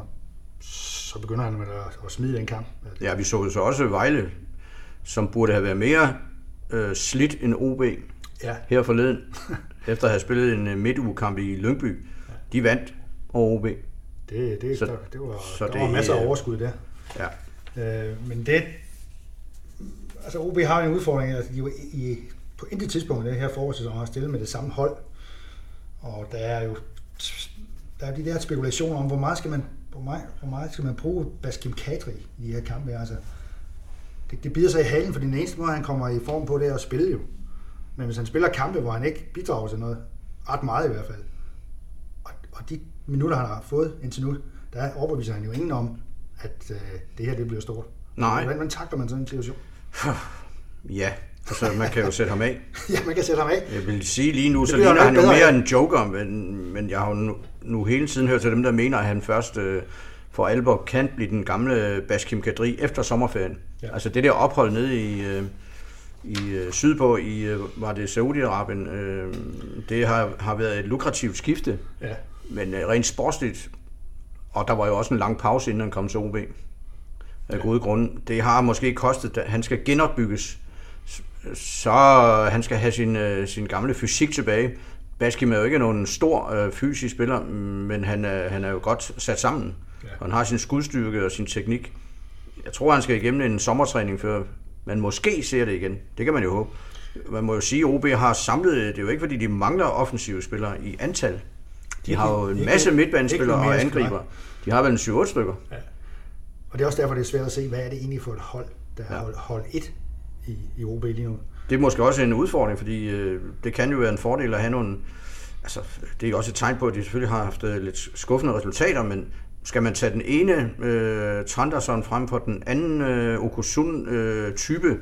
så begynder han med at, at smide den kamp. Ja, vi så så også Vejle, som burde have været mere øh, slidt end OB ja. her forleden, efter at have spillet en øh, midtugekamp i Lyngby. Ja. De vandt over OB. Det, det, så, der, det var, så der det, var masser af overskud der. Ja. Øh, men det, altså OB har en udfordring, altså de var i, på intet tidspunkt i det her forårssæson har stillet med det samme hold. Og der er jo der er de der spekulationer om, hvor meget skal man, hvor meget, hvor meget skal man bruge Baskim Kadri i de her kampe. Altså, det, det bider sig i halen, for den eneste måde, han kommer i form på, det er at spille jo. Men hvis han spiller kampe, hvor han ikke bidrager til noget, ret meget i hvert fald, og, og de minutter, han har fået indtil nu, der overbeviser han jo ingen om, at øh, det her det bliver stort. Nej. Hvordan man takler man sådan en situation? Ja, altså man kan jo sætte ham af. ja, man kan sætte ham af. Jeg vil sige lige nu, så ligner han jo mere en joker, men, men jeg har jo nu, hele tiden hørt til dem, der mener, at han først øh, for alvor kan blive den gamle Baskim Kadri efter sommerferien. Ja. Altså det der ophold nede i, øh, i øh, sydpå, i, øh, var det Saudi-Arabien, øh, det har, har været et lukrativt skifte. Ja. Men øh, rent sportsligt, og der var jo også en lang pause, inden han kom til OB. Af ja. gode grunde. Det har måske kostet, at han skal genopbygges. Så han skal have sin, øh, sin gamle fysik tilbage. Baskim er jo ikke nogen stor øh, fysisk spiller, men han er, han er jo godt sat sammen. Ja. Og han har sin skudstyrke og sin teknik. Jeg tror, han skal igennem en sommertræning, før man måske ser det igen. Det kan man jo håbe. Man må jo sige, at OB har samlet, det er jo ikke fordi, de mangler offensive spillere i antal. De har jo en masse midtbanespillere og angriber. De har vel en 7-8 stykker. Ja. Og det er også derfor, det er svært at se, hvad er det egentlig for et hold, der ja. hold, hold 1 i, i OB lige nu. Det er måske også en udfordring, fordi øh, det kan jo være en fordel at have nogle... Altså, det er også et tegn på, at de selvfølgelig har haft øh, lidt skuffende resultater, men skal man tage den ene øh, Tranderson frem for den anden øh, Okusun-type, øh,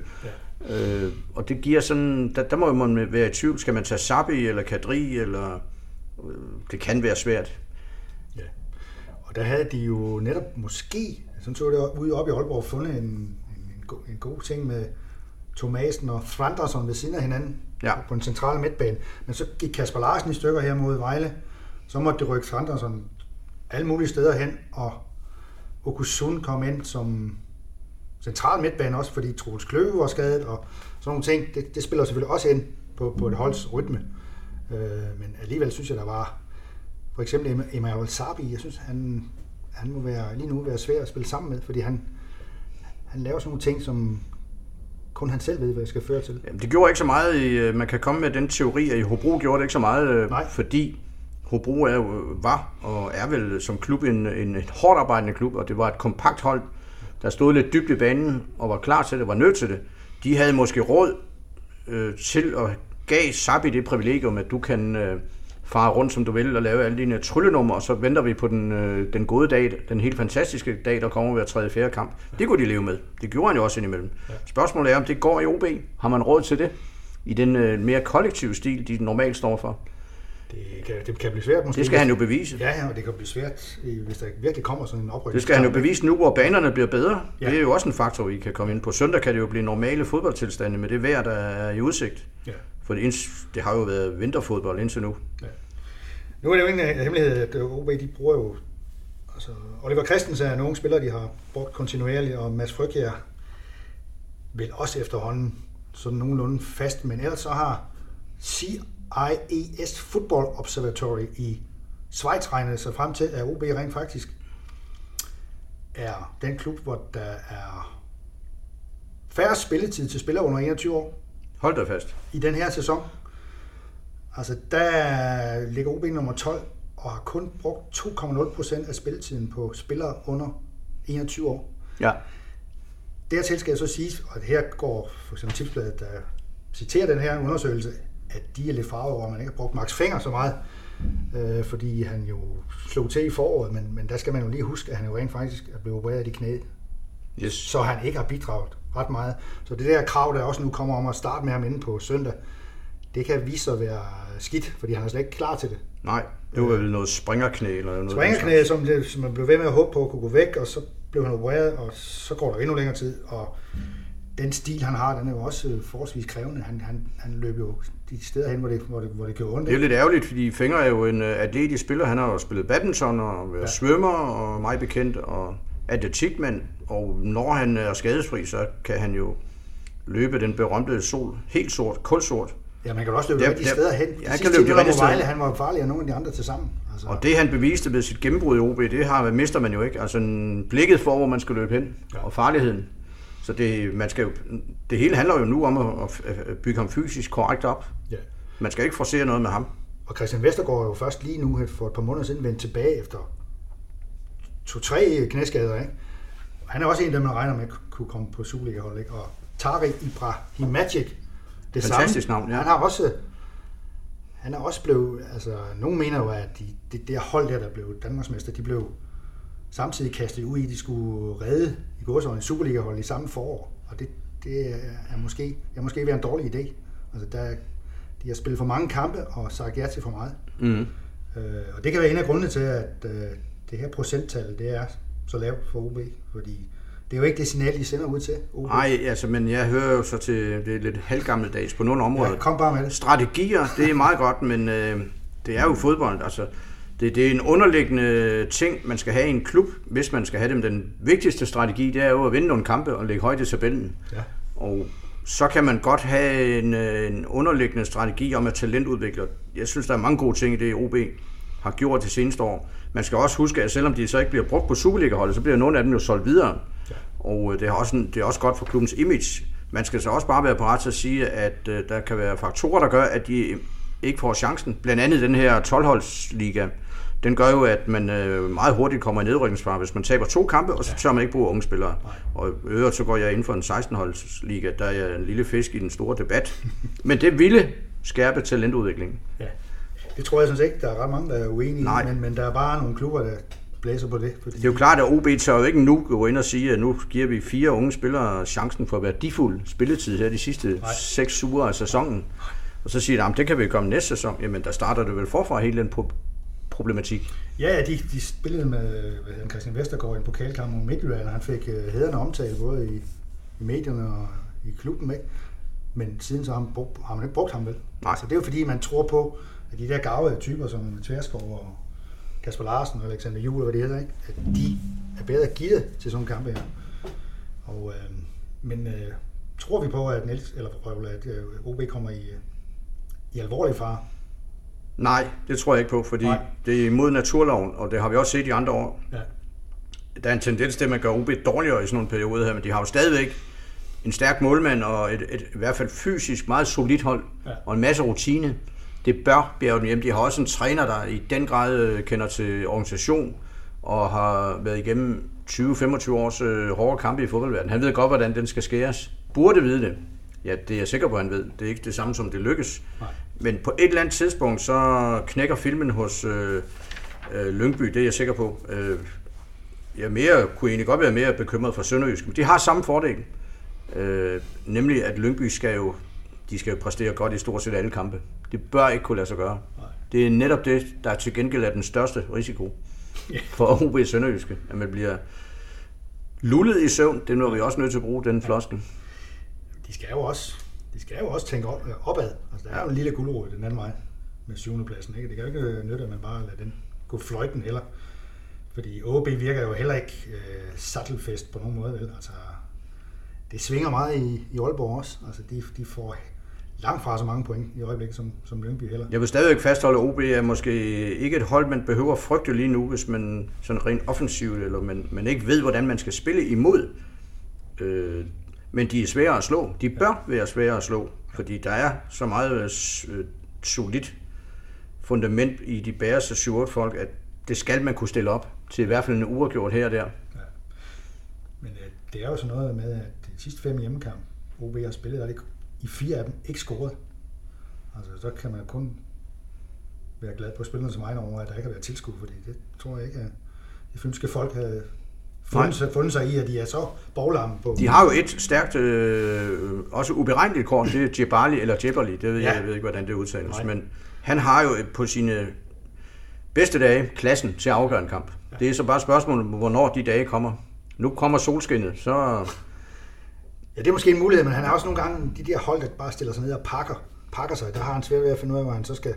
ja. øh, og det giver sådan, der, der må man være i tvivl, skal man tage Sabi eller Kadri, eller øh, det kan være svært. Ja, og der havde de jo netop måske, sådan så det ude op i Aalborg, fundet en, en, en, god, en god ting med Thomasen og Thranderson ved siden af hinanden ja. på en central midtbane. Men så gik Kasper Larsen i stykker her mod Vejle, så måtte det rykke Thranderson alle mulige steder hen, og Okusun kom ind som central midtbane også, fordi Troels Kløve var skadet, og sådan nogle ting. Det, det spiller selvfølgelig også ind på, på et holds rytme. Øh, men alligevel synes jeg, der var for eksempel Emmanuel Sabi, jeg synes, han, han må være, lige nu være svær at spille sammen med, fordi han, han laver sådan nogle ting, som kun han selv ved, hvad det skal føre til. Jamen, det gjorde ikke så meget. I, øh, man kan komme med den teori, at i Hobro gjorde det ikke så meget, øh, Nej. fordi Hobro er, var og er vel som klub en, en hårdt arbejdende klub, og det var et kompakt hold, der stod lidt dybt i banen og var klar til det, var nødt til det. De havde måske råd øh, til at gav Sabi det privilegium, at du kan øh, fare rundt, som du vil, og lave alle dine tryllenummer, og så venter vi på den, øh, den gode dag, den helt fantastiske dag, der kommer ved at træde fjerde kamp. Det kunne de leve med. Det gjorde han jo også indimellem. Ja. Spørgsmålet er, om det går i OB. Har man råd til det? I den øh, mere kollektive stil, de normalt står for? Det kan, det kan blive svært måske. Det skal han jo bevise. Ja, ja, og det kan blive svært, hvis der virkelig kommer sådan en oprykning. Det skal han jo bevise nu, hvor banerne bliver bedre. Ja. Det er jo også en faktor, vi kan komme ind på. Søndag kan det jo blive normale fodboldtilstande med det vejr, der er i udsigt. Ja. For det, det har jo været vinterfodbold indtil nu. Ja. Nu er det jo ingen øh, hemmelighed, at øh, OB de bruger jo... Altså, Oliver Christensen er nogle spillere, de har brugt kontinuerligt, og Mads Frygkjær vil også efterhånden sådan nogenlunde fast, men ellers så har CIES Football Observatory i Schweiz regnet sig frem til, at OB rent faktisk er den klub, hvor der er færre spilletid til spillere under 21 år Hold da fast. i den her sæson. Altså, der ligger OB nummer 12 og har kun brugt 2,0 procent af spilletiden på spillere under 21 år. Ja. Dertil skal jeg så sige, og her går for eksempel tipsbladet, der citerer den her undersøgelse, at de er lidt farvet over, at man ikke har brugt Max Fenger så meget, øh, fordi han jo slog til i foråret, men, men der skal man jo lige huske, at han jo rent faktisk er blevet opereret i knæet, Yes. så han ikke har bidraget ret meget. Så det der krav, der også nu kommer om at starte med ham inde på søndag, det kan vise sig at være skidt, fordi han er slet ikke klar til det. Nej, det var vel noget springerknæ eller noget. Springerknæ, som, det, som man blev ved med at håbe på kunne gå væk, og så blev han opereret, og så går der endnu længere tid, og den stil, han har, den er jo også øh, forholdsvis krævende. Han, han, han løb jo de steder hen, hvor det, hvor det, hvor det gjorde ondt. Det er jo lidt ærgerligt, fordi Fenger er jo en uh, atletisk spiller. Han har jo spillet badminton og været ja. svømmer og meget bekendt og atletikmand. Og når han er skadesfri, så kan han jo løbe den berømte sol helt sort, kulsort. Ja, man kan også løbe Ja, de ja. steder hen. De han kan løbe de timer rigtige steder. han var farligere end nogle af de andre til sammen. Altså, Og det han beviste ved sit gennembrud i OB, det har, mister man jo ikke. Altså en blikket for, hvor man skal løbe hen, Ja. og farligheden. Så det, man skal jo, det hele handler jo nu om at, at bygge ham fysisk korrekt op. ja. Man skal ikke forsere noget med ham. Og Christian Vestergaard er jo først lige nu for et par måneder siden vendt tilbage efter to-tre knæskader. Ikke? Han er også en af dem, man regner med kunne komme på Superliga-hold. Ikke? Og Tariq Ibrahimagic, det Fantastisk samme. navn, ja. Han har også han er også blevet, altså nogen mener jo, at de, det der hold der, der blev Danmarksmester, de blev samtidig kastet ud i, at de skulle redde i går en Superliga-hold i samme forår. Og det, det er, er måske, er måske være en dårlig idé. Altså der, de har spillet for mange kampe og sagt ja til for meget. Mm. Øh, og det kan være en af grundene til, at øh, det her procenttal, det er så lavt for OB, fordi det er jo ikke det signal, de sender ud til OB. Nej, altså, men jeg hører jo så til, det er lidt halvgammeldags på nogle områder. ja, kom bare med det. Strategier, det er meget godt, men øh, det er jo fodbold. Altså, det, det er en underliggende ting, man skal have i en klub, hvis man skal have dem. Den vigtigste strategi, det er jo at vinde nogle kampe og lægge højt i tabellen. Ja. Og så kan man godt have en, øh, en underliggende strategi om at talentudvikle. Jeg synes, der er mange gode ting i det, OB har gjort de seneste år. Man skal også huske, at selvom de så ikke bliver brugt på Superliga-holdet, så bliver nogle af dem jo solgt videre. Ja. Og øh, det er, også en, det er også godt for klubbens image. Man skal så også bare være parat til at sige, at øh, der kan være faktorer, der gør, at de ikke får chancen. Blandt andet den her 12-holdsliga. Den gør jo, at man øh, meget hurtigt kommer i nedrykningsfare, hvis man taber to kampe, og så tør man ikke bruge unge spillere. Og øvrigt så går jeg ind for en 16-holdsliga, der er en lille fisk i den store debat. Men det ville skærpe talentudviklingen. ja. Det tror jeg sådan set ikke, der er ret mange, der er uenige Nej. i, men, men der er bare nogle klubber, der blæser på det. Fordi, Det er jo klart, at OB tør jo ikke nu gå ind og sige, at nu giver vi fire unge spillere chancen for værdifuld spilletid her de sidste Nej. seks uger af sæsonen. Og så siger de, at det kan vi komme næste sæson. Jamen, der starter det vel forfra hele den pro- problematik. Ja, de, de spillede med hvad hedder Christian Vestergaard i en pokalkamp mod Midtjylland, og han fik uh, hederne omtale både i, i medierne og i klubben. Ikke? Men siden så har man, brugt, har man ikke brugt ham vel. Nej. Så det er jo fordi, man tror på, at de der gavede typer som Tverskov og Kasper Larsen og Alexander Juhl, hvad det hedder, ikke? at de er bedre gearet til sådan en kampe her. Og, øh, men øh, tror vi på, at, Niels, eller, at øh, OB kommer i, øh, i alvorlig fare? Nej, det tror jeg ikke på, fordi Nej. Det er imod naturloven, og det har vi også set i andre år. Ja. Der er en tendens til, at man gør OB dårligere i sådan nogle perioder her, men de har jo stadigvæk en stærk målmand og et, et, i hvert fald fysisk meget solidt hold Ja. og en masse rutine. Det bør bjerge dem hjem. De har også en træner, der i den grad øh, kender til organisation og har været igennem 20-25 års øh, hårde kampe i fodboldverdenen. Han ved godt, hvordan den skal skæres. Burde vide det. Ja, det er jeg sikker på, at han ved. Det er ikke det samme, som det lykkes. Nej. Men på et eller andet tidspunkt, så knækker filmen hos øh, øh, Lyngby, det er jeg sikker på. Øh, jeg er mere, kunne egentlig godt være mere bekymret for Sønderjysk, men de har samme fordel. Øh, nemlig, at Lyngby skal jo, de skal jo præstere godt i stort set alle kampe. Det bør ikke kunne lade sig gøre. Nej. Det er netop det, der til gengæld er den største risiko for OB Sønderjyske, at man bliver lullet i søvn. Det er vi også nødt til at bruge, den floskel. de skal jo også, de skal jo også tænke op, opad. Altså, der er jo en lille guldråd den anden vej med syvende pladsen. Ikke? Det kan jo ikke nytte, at man bare lader den gå fløjten heller. Fordi OB virker jo heller ikke øh, sattelfest på nogen måde. Vel? Altså, det svinger meget i, i Aalborg også. Altså, de, de får langt fra så mange point i øjeblikket som, som Lyngby heller. Jeg vil stadigvæk fastholde, at OB er måske ikke et hold, man behøver at frygte lige nu, hvis man sådan rent offensivt, eller man, man ikke ved, hvordan man skal spille imod. Øh, Men de er svære at slå. De bør være svære at slå, fordi der er så meget øh, solidt fundament i de bæreste 7 folk, at det skal man kunne stille op til i hvert fald en uafgjort her og der. Ja. Men øh, det er jo sådan noget med, at de sidste fem hjemmekampe, OB har spillet, er det i fire af dem ikke scoret. Altså, så kan man kun være glad på spillerne som egen over, at der ikke har været tilskud, fordi det tror jeg ikke, at de fynske folk havde fundet, sig, fundet sig i, at de er så boglamme på. De har jo et stærkt, øh, også uberegneligt kort, det er Jebali, eller Jebali, det ved ja. jeg, jeg ved ikke, hvordan det udtales, Nej. men han har jo på sine bedste dage klassen til at afgøre en kamp. Ja. Det er så bare spørgsmålet, hvornår de dage kommer. Nu kommer solskinnet, så... Ja, det er måske en mulighed, men han har også nogle gange de der hold, der bare stiller sig ned og pakker, pakker sig. Der har han svært ved at finde ud af, hvor han så skal,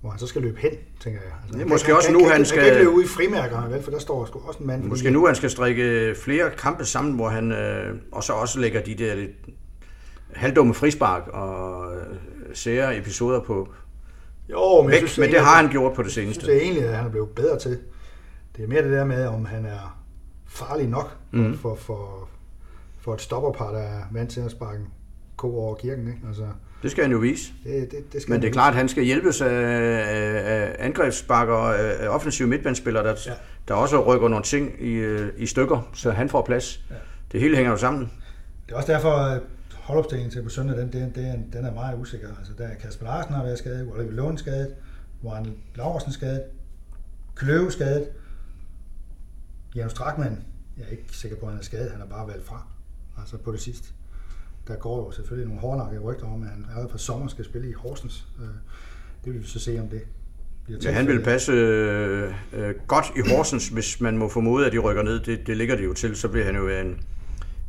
hvor han så skal løbe hen, tænker jeg. Altså, ja, måske han, også han, nu, han, han skal... Han kan ikke løbe ud i frimærker, vel, for der står sgu også en mand. Måske nu, han skal strikke flere kampe sammen, hvor han øh, og så også lægger de der lidt halvdumme frispark og øh, sære episoder på jo, men, væk, synes, men det har han gjort på det seneste. Jeg synes det egentlig, at han er blevet bedre til. Det er mere det der med, om han er farlig nok mm. for, for, for et stopperpar, der er vant til at sparke ko over kirken. Ikke? Altså, det skal han jo vise. Det, det, det skal Men det er klart, at han skal hjælpes af, af angrebsbakker og af offensive midtbandspillere, der, ja. der også rykker nogle ting i, øh, i stykker, så han får plads. Ja. Det hele hænger jo sammen. Det er også derfor, at holdopstillingen til på søndag, den, den, den, den er meget usikker. Altså, der er Kasper Larsen har været skadet, Oliver Lund skadet, Warren Laversen skadet, Kløve skadet, Jan Strakman, jeg er ikke sikker på, at han er skadet, han har bare valgt fra, altså på det sidste. Der går jo selvfølgelig nogle hårdnakke rygter om, at han allerede på sommer skal spille i Horsens. Øh, det vil vi så se, om det bliver Ja, han vil passe øh, øh, godt i Horsens, hvis man må formode, at de rykker ned. Det, det ligger det jo til. Så bliver han jo en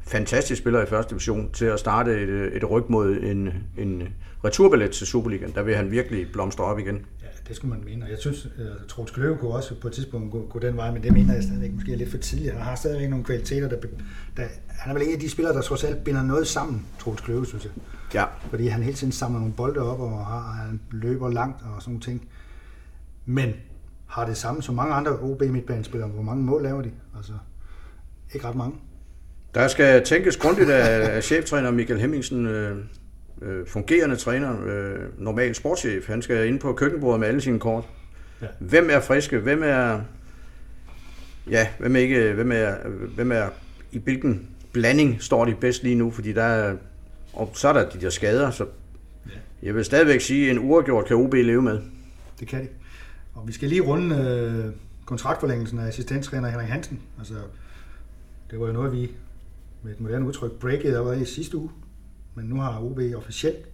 fantastisk spiller i første division til at starte et, et ryg mod en, en returbillet til Superligaen. Der vil han virkelig blomstre op igen det skulle man mene. Og jeg synes, at øh, Troels Kløve kunne også på et tidspunkt gå, gå den vej, men det mener jeg stadigvæk måske er lidt for tidligt. Han har stadigvæk nogle kvaliteter, der, der, han er vel en af de spillere, der trods alt binder noget sammen, Troels Kløve, synes jeg. Ja. Fordi han hele tiden samler nogle bolde op, og har, han løber langt og sådan nogle ting. Men har det samme som mange andre OB midtbanespillere. Hvor mange mål laver de? Altså, ikke ret mange. Der skal tænkes grundigt af, af cheftræner Michael Hemmingsen. Øh øh, fungerende træner, øh, normal sportschef. Han skal ind på køkkenbordet med alle sine kort. Ja. Hvem er friske? Hvem er... Ja, hvem er, ikke, hvem er, hvem er i hvilken blanding står de bedst lige nu? Fordi der er, og så er der de der skader, så ja. jeg vil stadigvæk sige, at en uafgjort kan OB leve med. Det kan de. Og vi skal lige runde øh, kontraktforlængelsen af assistenttræner Henrik Hansen. Altså, det var jo noget, vi med et moderne udtryk breakede allerede i sidste uge men nu har OB officielt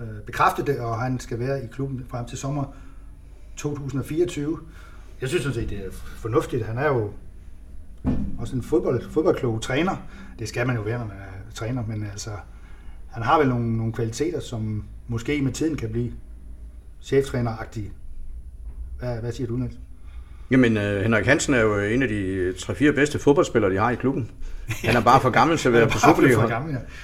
øh, bekræftet det, og han skal være i klubben frem til sommer 2024. Jeg synes sådan set, det er fornuftigt. Han er jo også en fodbold, fodboldklog træner. Det skal man jo være, når man er træner, men altså, han har vel nogle, nogle kvaliteter, som måske med tiden kan blive cheftræneragtige. Hvad, hvad siger du, Niels? Jamen, uh, Henrik Hansen er jo en af de 3-4 bedste fodboldspillere, de har i klubben. Han er bare for gammel til at være på Superliga. Ja.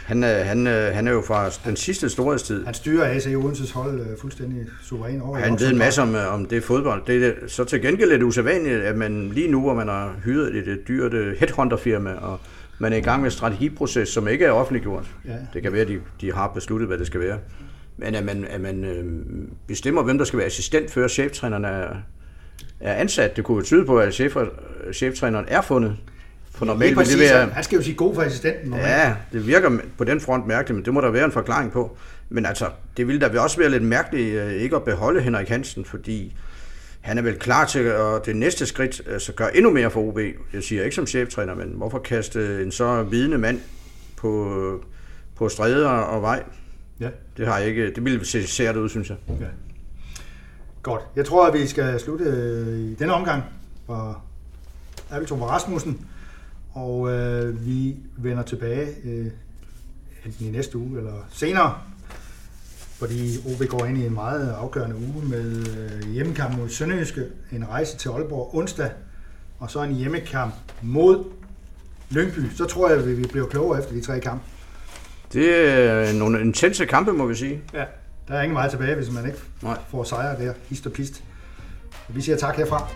Han, er, han, han er jo fra den sidste storhedstid. Han styrer AC Odenses hold fuldstændig suveræn over. Han ved en masse om, om det fodbold. Det er så til gengæld lidt usædvanligt, at man lige nu, hvor man har hyret et, et dyrt headhunter-firma, og man er i gang med en strategiproces, som ikke er offentliggjort. Ja. Det kan være, at de, de har besluttet, hvad det skal være. Men at man, at man øh, bestemmer, hvem der skal være assistent, før cheftræneren er, er ansat. Det kunne jo tyde på, at chef, cheftræneren er fundet. For normalt ja, det være, han skal jo sige god for assistenten. Normalt. Ja, det virker på den front mærkeligt, men det må der være en forklaring på. Men altså, det ville da også være lidt mærkeligt øh, ikke at beholde Henrik Hansen, fordi han er vel klar til at det næste skridt altså gøre endnu mere for OB. Jeg siger ikke som cheftræner, men hvorfor kaste en så vidende mand på, på stræder og vej? Ja. Det har jeg ikke, det ville se sært ud, synes jeg. Ja. Godt. Jeg tror, at vi skal slutte øh, i denne omgang for Abelton Rasmussen. Og øh, vi vender tilbage øh, enten i næste uge eller senere, fordi OB går ind i en meget afgørende uge med øh, hjemmekamp mod Sønderjyske, en rejse til Aalborg onsdag, og så en hjemmekamp mod Lyngby. Så tror jeg, at vi bliver klogere efter de tre kampe. Det er nogle intense kampe, må vi sige. Ja. Der er ingen vej tilbage, hvis man ikke Nej. får sejre der, hist og pist. Vi siger tak herfra.